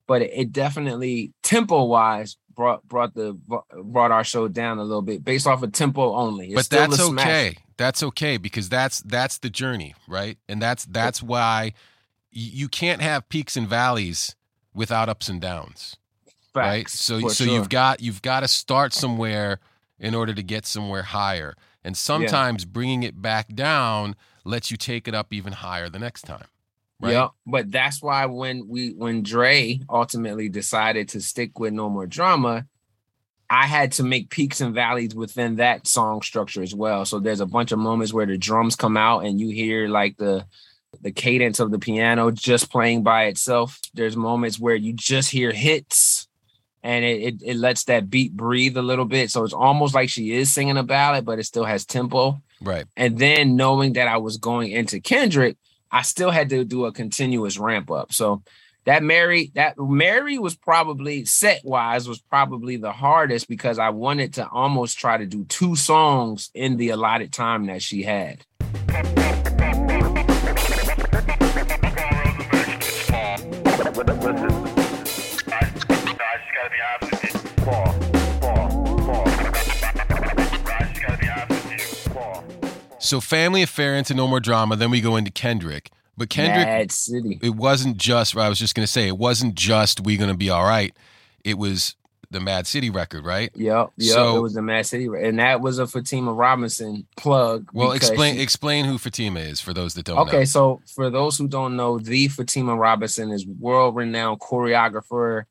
But it, it definitely tempo wise brought brought the brought our show down a little bit based off of tempo only. It's but that's okay. That's okay because that's that's the journey, right? And that's that's why you can't have peaks and valleys without ups and downs, right? So so sure. you've got you've got to start somewhere in order to get somewhere higher. And sometimes bringing it back down lets you take it up even higher the next time. Right? Yeah, but that's why when we when Dre ultimately decided to stick with No More Drama, I had to make peaks and valleys within that song structure as well. So there's a bunch of moments where the drums come out and you hear like the the cadence of the piano just playing by itself. There's moments where you just hear hits and it, it, it lets that beat breathe a little bit. So it's almost like she is singing a ballad, but it still has tempo. Right. And then knowing that I was going into Kendrick, I still had to do a continuous ramp up. So that Mary that Mary was probably set wise was probably the hardest because I wanted to almost try to do two songs in the allotted time that she had. So family affair into no more drama. Then we go into Kendrick. But Kendrick, Mad City. it wasn't just. I was just gonna say it wasn't just we gonna be all right. It was the Mad City record, right? Yep, yep. So- it was the Mad City, and that was a Fatima Robinson plug. Well, explain she- explain who Fatima is for those that don't know. Okay, know. so for those who don't know, the Fatima Robinson is world-renowned choreographer,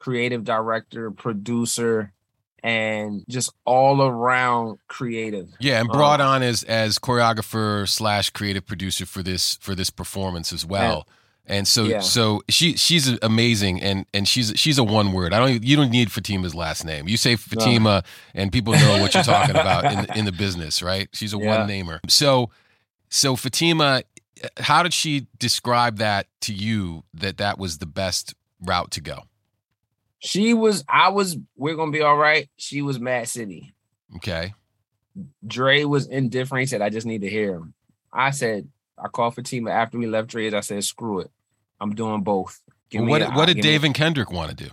creative director, producer, and just all-around creative. Yeah, and brought Uh, on as as choreographer slash creative producer for this for this performance as well. And so Yeah. so she she's amazing and and she's she's a one word. I don't you don't need Fatima's last name. You say Fatima and people know what you're talking about in the, in the business, right? She's a Yeah. one namer. So so Fatima, how did she describe that to you that that was the best route to go? She was, I was, we're gonna be all right. She was Mad City. Okay. Dre was indifferent. He said, I just need to hear him. I said, I called Fatima after we left Dre's. I said, screw it. I'm doing both. Give Well, what a- what did Dave and Kendrick want to do?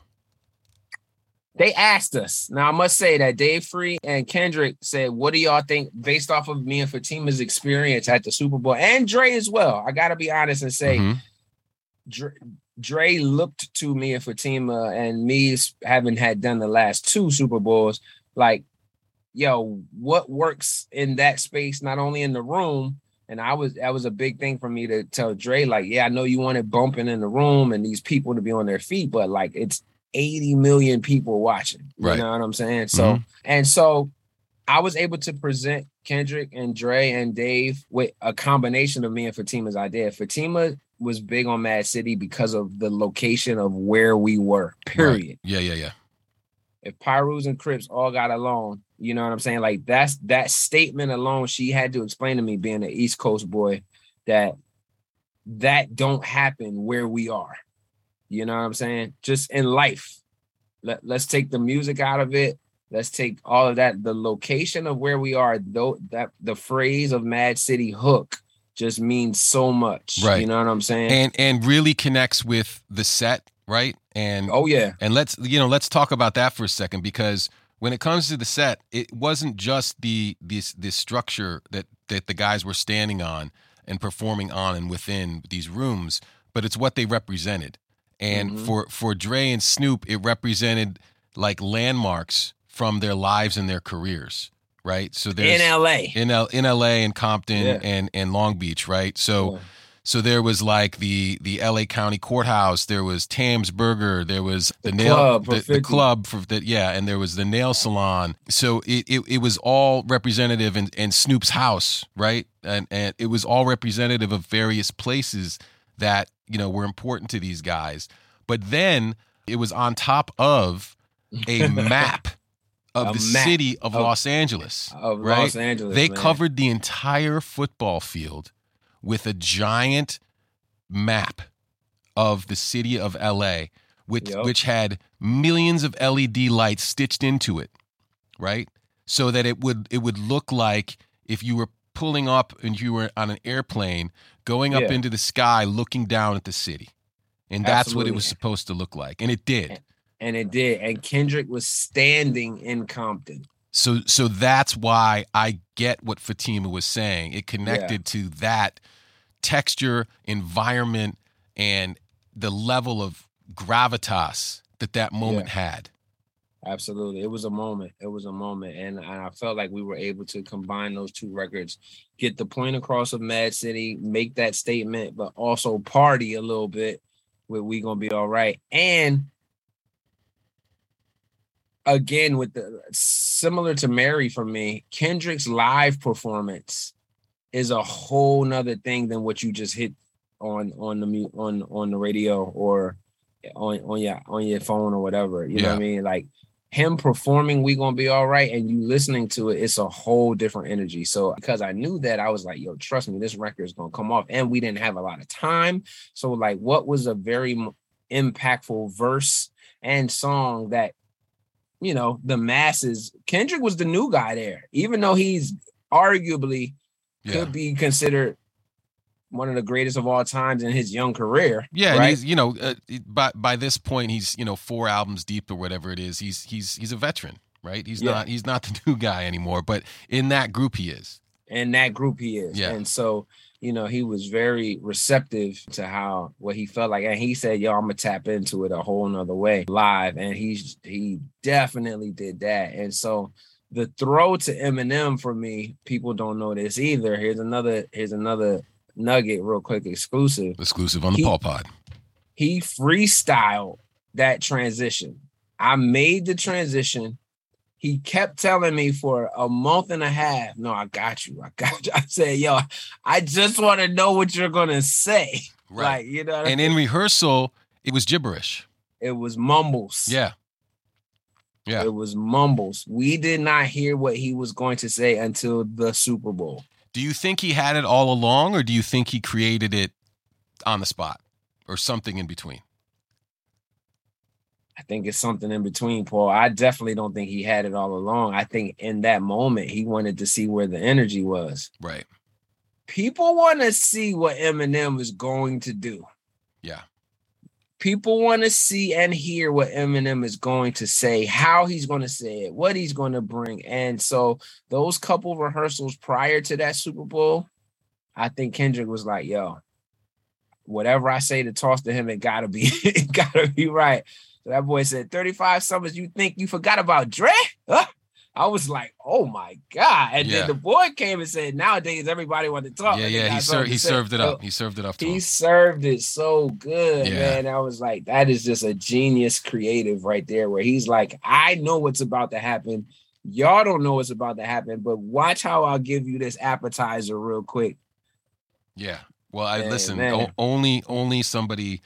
They asked us. Now I must say that Dave Free and Kendrick said, "What do y'all think?" Based off of me and Fatima's experience at the Super Bowl, and Dre as well. I got to be honest and say, Mhm. Dre, Dre looked to me and Fatima and me having had done the last two Super Bowls, like, yo, what works in that space, not only in the room. And I was that was a big thing for me to tell Dre, like, yeah, I know you wanted bumping in the room and these people to be on their feet, but like it's 80 million people watching. You Right. know what I'm saying? So mm-hmm. and so I was able to present Kendrick and Dre and Dave with a combination of me and Fatima's idea. Fatima was big on Mad City because of the location of where we were. Period. Right. Yeah, yeah, yeah. If Pirus and Crips all got along, you know what I'm saying? Like that's that statement alone, she had to explain to me, being an East Coast boy, that that don't happen where we are. You know what I'm saying? Just in life. Let, let's take the music out of it. Let's take all of that. The location of where we are, though that the phrase of Mad City hook just means so much. Right. You know what I'm saying? And and really connects with the set, right? And oh yeah. and let's you know let's talk about that for a second because when it comes to the set, it wasn't just the this this structure that that the guys were standing on and performing on and within these rooms, but it's what they represented. And Mhm. for for Dre and Snoop, it represented like landmarks from their lives and their careers, right? So there's In LA. in L, in LA and Compton Yeah. and and Long Beach, right? So Yeah. so there was like the the LA County Courthouse, there was Tam's Burger, there was the, The nail club the, the club for that yeah, and there was the nail salon. So it it, it was all representative in, in Snoop's house, right? And and it was all representative of various places that, you know, were important to these guys. But then it was on top of a map of A the map city of of- Los Angeles. of right? Los Angeles. They man. covered the entire football field with a giant map of the city of LA, which Yup. which had millions of LED lights stitched into it, right? So that it would it would look like if you were pulling up and you were on an airplane going up Yeah. into the sky looking down at the city. And that's what it was supposed to look like. And it did. And it did. And Kendrick was standing in Compton. So so that's why I get what Fatima was saying. It connected to that texture, environment, and the level of gravitas that that moment had. Absolutely. It was a moment. It was a moment. And, and I felt like we were able to combine those two records, get the point across of Mad City, make that statement, but also party a little bit with We Gonna Be All Right. And again, with the similar to Mary for me, Kendrick's live performance is a whole nother thing than what you just hit on on the on on the radio or on on your on your phone or whatever. You know what I mean? Like him performing we gonna be all right and you listening to it it's a whole different energy so because i knew that i was like yo trust me this record is gonna come off and we didn't have a lot of time so like what was a very impactful verse and song that you know the masses. Kendrick was the new guy there, even though he's arguably Yeah. could be considered one of the greatest of all times in his young career. Yeah, and right? he's you know uh, by by this point he's you know four albums deep or whatever it is. He's he's he's a veteran, right? He's Yeah. not he's not the new guy anymore, but in that group he is. in that group he is. Yeah. And so, you know, he was very receptive to how what he felt like. And he said, Yo, I'm gonna tap into it a whole nother way live. And he's he definitely did that. And so the throw to Eminem for me, people don't know this either. Here's another, here's another nugget, real quick, exclusive. Exclusive on the He- Paul Pod. He freestyled that transition. I made the transition. He kept telling me for a month and a half, no, I got you. I got you. I said, yo, I just want to know what you're gonna say. Like, you know, what I and mean? in rehearsal, it was gibberish. it was mumbles. Yeah. Yeah. It was mumbles. We did not hear what he was going to say until the Super Bowl. Do you think he had it all along, or do you think he created it on the spot, or something in between? I think it's something in between, Paul. I definitely don't think he had it all along. I think in that moment he wanted to see where the energy was. Right. People want to see what Eminem is going to do. Yeah. People want to see and hear what Eminem is going to say, how he's going to say it, what he's going to bring. And so those couple rehearsals prior to that Super Bowl, I think Kendrick was like, yo, whatever I say to toss to him, it gotta be, it gotta be right. So that boy said, 35 summers, you think you forgot about Dre? Huh? I was like, oh my God. And Yeah. then the boy came and said, nowadays everybody want to talk. yeah, yeah. He served he served it up. He served it up he him. served it so good, Yeah. man. I was like, that is just a genius creative right there, where he's like, I know what's about to happen. Y'all don't know what's about to happen, but watch how I'll give you this appetizer real quick. Yeah. Well, I Man, listen. man. Only only somebody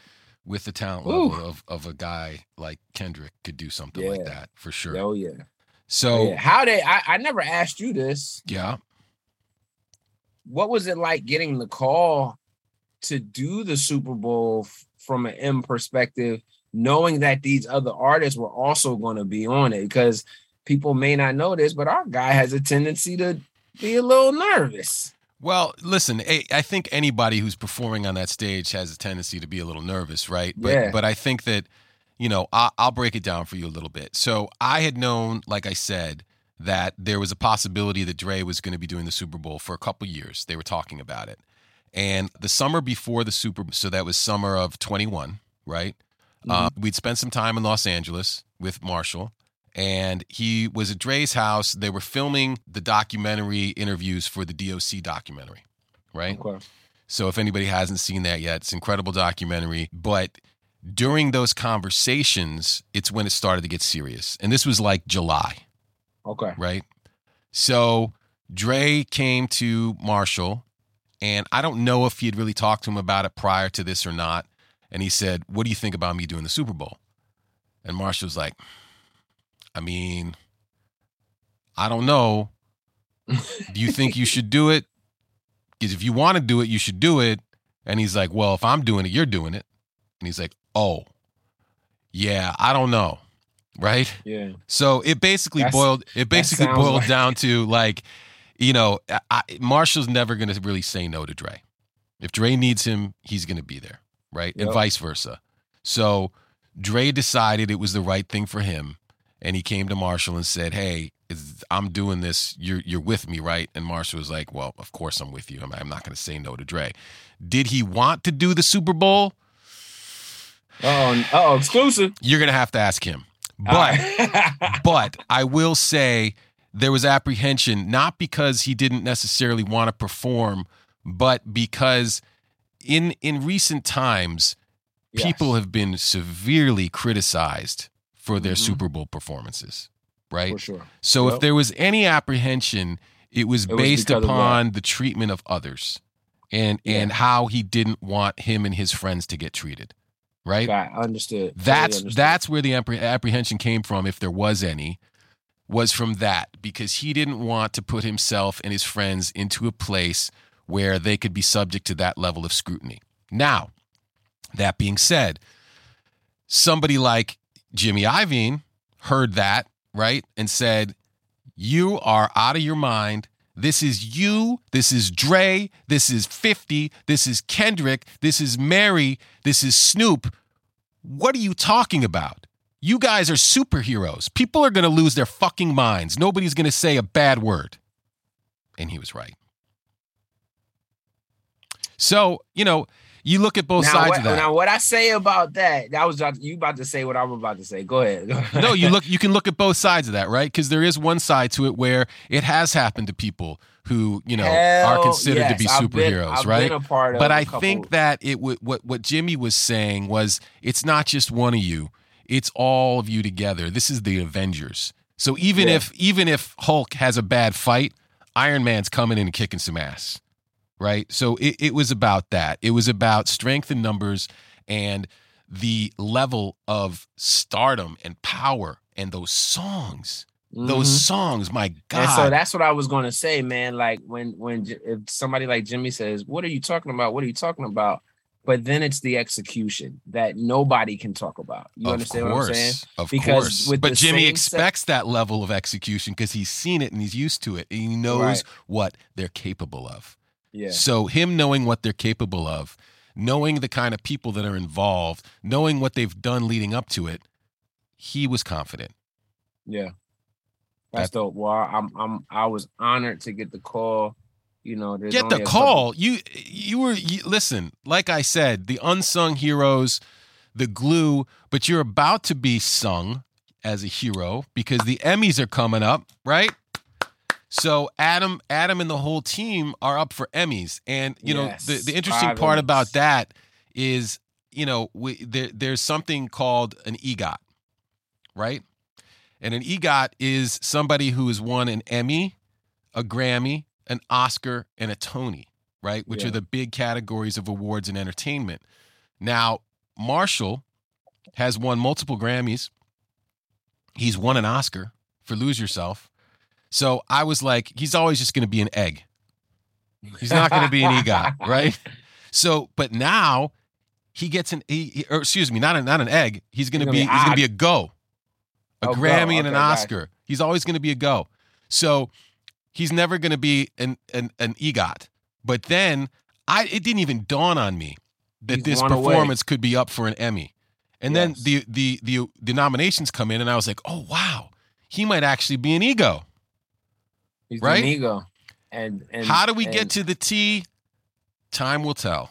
with the talent Ooh. level of, of a guy like Kendrick could do something like that for sure. Oh yeah. So yeah. How they I, I never asked you this. yeah, What was it like getting the call to do the Super Bowl f- from an M perspective, knowing that these other artists were also going to be on it? Because people may not know this, but our guy has a tendency to be a little nervous. Well, listen, I, I think anybody who's performing on that stage has a tendency to be a little nervous, right? But Yeah. but I think that, you know, I, I'll break it down for you a little bit. So I had known, like I said, that there was a possibility that Dre was going to be doing the Super Bowl for a couple years. They were talking about it, and the summer before the Super, so that was summer of twenty one, right? Uh, we'd spent some time in Los Angeles with Marshall, and he was at Dre's house. They were filming the documentary interviews for the DOC documentary, right? Okay. So if anybody hasn't seen that yet, it's an incredible documentary. But during those conversations, it's when it started to get serious. And this was like July, Okay. right? So Dre came to Marshall, and I don't know if he had really talked to him about it prior to this or not. And he said, What do you think about me doing the Super Bowl? And Marshall was like, I mean, I don't know. Do you think you should do it? Because if you want to do it, you should do it. And he's like, Well, if I'm doing it, you're doing it. And he's like, Oh, yeah, I don't know. Right. Yeah. So it basically That's- boiled. It basically boiled like- down to like, you know, I, Marshall's never going to really say no to Dre. If Dre needs him, he's going to be there, right, and vice versa. So Dre decided it was the right thing for him, and he came to Marshall and said, "Hey, I'm doing this. You're you're with me, right?" And Marshall was like, "Well, of course I'm with you. I'm, I'm not going to say no to Dre." Did he want to do the Super Bowl? Oh, oh, exclusive. You're going to have to ask him. But All right. but I will say there was apprehension, not because he didn't necessarily want to perform, but because in in recent times, Yes. people have been severely criticized for their Mhm. Super Bowl performances, right? for sure. So Yep. if there was any apprehension, it was It based that. upon the treatment of others and and how he didn't want him and his friends to get treated, right? Got understood. That's understood. that's where the apprehension came from, if there was any, was from that because he didn't want to put himself and his friends into a place where they could be subject to that level of scrutiny. Now, that being said, somebody like Jimmy Iovine heard that, right? And said, You are out of your mind. This is you. This is Dre. This is 50. This is Kendrick. This is Mary. This is Snoop. What are you talking about? You guys are superheroes. People are going to lose their fucking minds. Nobody's going to say a bad word. And he was right. So, you know, you look at both now, sides what, of that. Now, what I say about that, that was about- you about to say what I'm about to say. Go ahead. no, you look you can look at both sides of that, right? Because there is one side to it where it has happened to people who, you know, are Hell considered to be yes, I've been- superheroes, right? been part but I couple- think that it would what what Jimmy was saying was it's not just one of you, it's all of you together. This is the Avengers. So even Yeah. if even if Hulk has a bad fight, Iron Man's coming in and kicking some ass. Right? So it, it was about that. It was about strength in numbers and the level of stardom and power and those songs. Those Mhm. songs, my God. And so that's what I was going to say, man. Like when when if somebody like Jimmy says, "What are you talking about? What are you talking about?" But then it's the execution that nobody can talk about. You of understand course, what I'm saying? Of Because course. with But Jimmy expects that level of execution because he's seen it and he's used to it. And he knows Right. what they're capable of. Yeah. So him knowing what they're capable of, knowing the kind of people that are involved, knowing what they've done leading up to it, he was confident. Yeah. That's dope. Well, I'm I'm I was honored to get the call. You know, Get the a couple- call. You you were you, listen, like I said, the unsung heroes, the glue, but you're about to be sung as a hero because the Emmys are coming up, right? So Adam, Adam, and the whole team are up for Emmys, and you know the the interesting part about that is you know we, there, there's something called an EGOT, right? And an EGOT is somebody who has won an Emmy, a Grammy, an Oscar, and a Tony, right? Which Yeah. are the big categories of awards in entertainment. Now, Marshall has won multiple Grammys. He's won an Oscar for Lose Yourself. So I was like, he's always just going to be an egg. He's not going to be an EGOT, right? So, but now he gets an, he, he- or excuse me, not an, not an egg. He's going to be, be he's going to be a go, a Oh, go. Grammy and an Okay. Oscar. He's always going to be a go. So he's never going to be an, an, an EGOT. But then I, it didn't even dawn on me that He's this one away. performance could be up for an Emmy. And then the, the, the, the nominations come in and I was like, oh, wow, he might actually be an ego. He's right? ego. And, and How do we get to the T? Time will tell.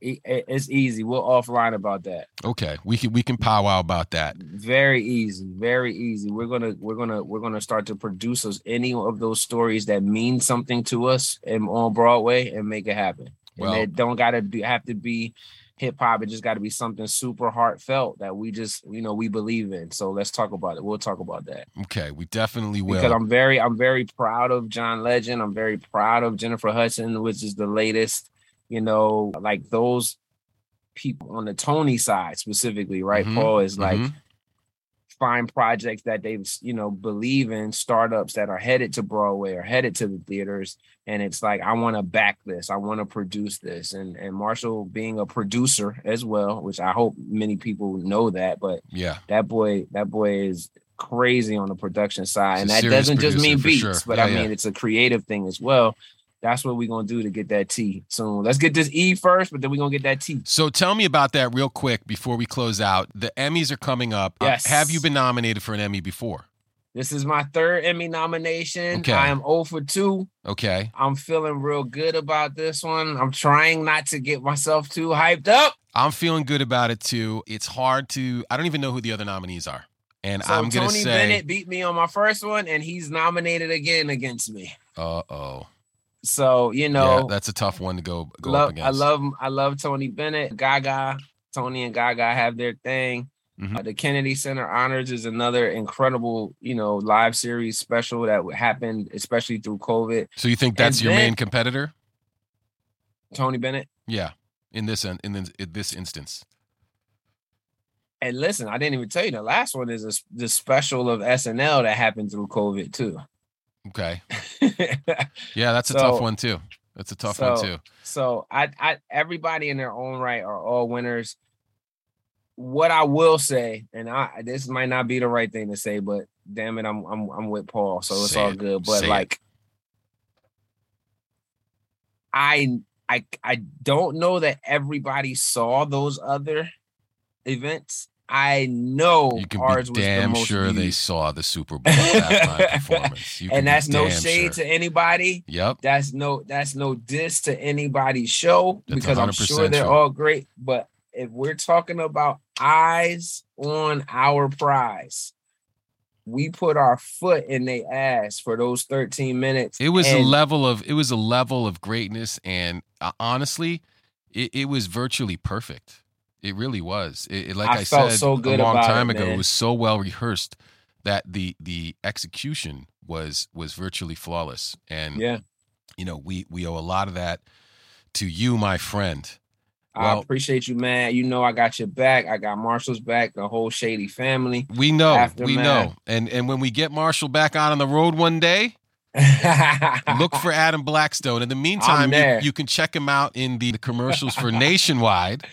it- It's easy. We'll offline about that. Okay, we can we can powwow about that. Very easy, very easy. We're gonna we're gonna we're gonna start to produce those any of those stories that mean something to us and on Broadway and make it happen. Well- and it don't gotta be, have to be hip hop. It just got to be something super heartfelt that we just you know we believe in. So let's talk about it. We'll talk about that Okay, we definitely will. because I'm very I'm very proud of John Legend. I'm very proud of Jennifer Hudson, which is the latest. You know, like those people on the Tony side specifically, right? Mhm, Paul is like mhm. Find projects that they you know believe in startups that are headed to broadway or headed to the theaters. And it's like i want to back this. I want to produce this. And and marshall being a producer as well which i hope many people know that but yeah, that boy that boy is crazy on the production side. He's and that doesn't just mean beats sure. but Yeah, i mean yeah. it's a creative thing as well that's what we're gonna do to get that T soon. Let's get this E first, but then we're gonna get that T. So tell me about that real quick before we close out. The Emmys are coming up. Uh, Yes. have you been nominated for an Emmy before? This is my third Emmy nomination. Okay. I am 0 for 2. Okay. I'm feeling real good about this one. I'm trying not to get myself too hyped up. I'm feeling good about it too. It's hard to. I don't even know who the other nominees are, and So I'm gonna Tony Bennett beat me on my first one, and he's nominated again against me. uh oh, So you know, yeah, that's a tough one to go go up love, against. I love I love Tony Bennett. Gaga, Tony and Gaga have their thing. Mhm. Uh, the Kennedy Center Honors is another incredible, you know, live series special that happened, especially through COVID. So you think that's and your then- main competitor? Tony Bennett. Yeah, in this in, in this instance. And listen, I didn't even tell you the last one is a, s- the special of SNL that happened through COVID too. Okay. Yeah, that's a tough one too. That's a tough one too. so I, I, everybody in their own right are all winners. what I will say, and I this might not be the right thing to say, but damn it, I'm I'm I'm with Paul, so it's Say all it. good. But Say it. like, I I I don't know that everybody saw those other events. I know You can ours be was the damn most sure they saw the Super Bowl halftime performance. And that's no shade sure. to anybody. Yep. That's no that's no diss to anybody's show That's because I'm sure they're all great. But if we're talking about eyes on our prize, we put our foot in their ass for those 13 minutes. It was a level of it was a level of greatness, and uh, honestly, it, it was virtually perfect. It really was. It, it- like I I, said so a long about it, time ago, it was so well rehearsed that the the execution was was virtually flawless. And yeah, you know, we we owe a lot of that to you, my friend. I appreciate you, man. You know I got your back. I got Marshall's back, the whole Shady family. We know, we know, and and when we get Marshall back out on the road one day, look for Adam Blackstone. In the meantime, you, you can check him out in the commercials for Nationwide.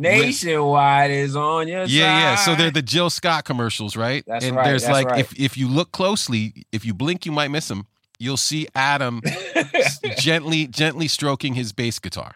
Nationwide is on your side. Yeah, yeah. So they're the Jill Scott commercials, right? That's and right, there's like right. if if you look closely, if you blink, you might miss him. You'll see Adam gently gently stroking his bass guitar,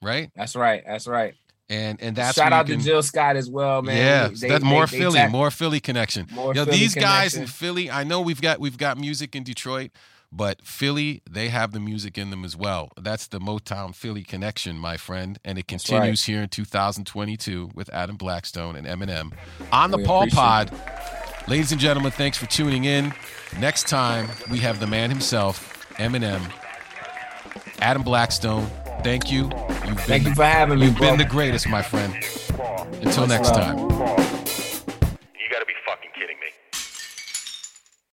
right? That's right. That's right. And and that's Shout out can- to Jill Scott as well, man. Yeah, They- that's they- more they Philly, more Philly connection. more Yo, Philly these guys in. Philly, I know we've got we've got music in Detroit, but Philly, they have the music in them as well. That's the Motown Philly connection, my friend, and it That's continues here in 2022 with Adam Blackstone and Eminem on the We Paul Pod. Ladies and gentlemen, thanks for tuning in. Next time we have the man himself, Eminem, Adam Blackstone. Thank you. You've been Thank you for having me, you've bro. been the greatest, my friend. Until Much next love. time.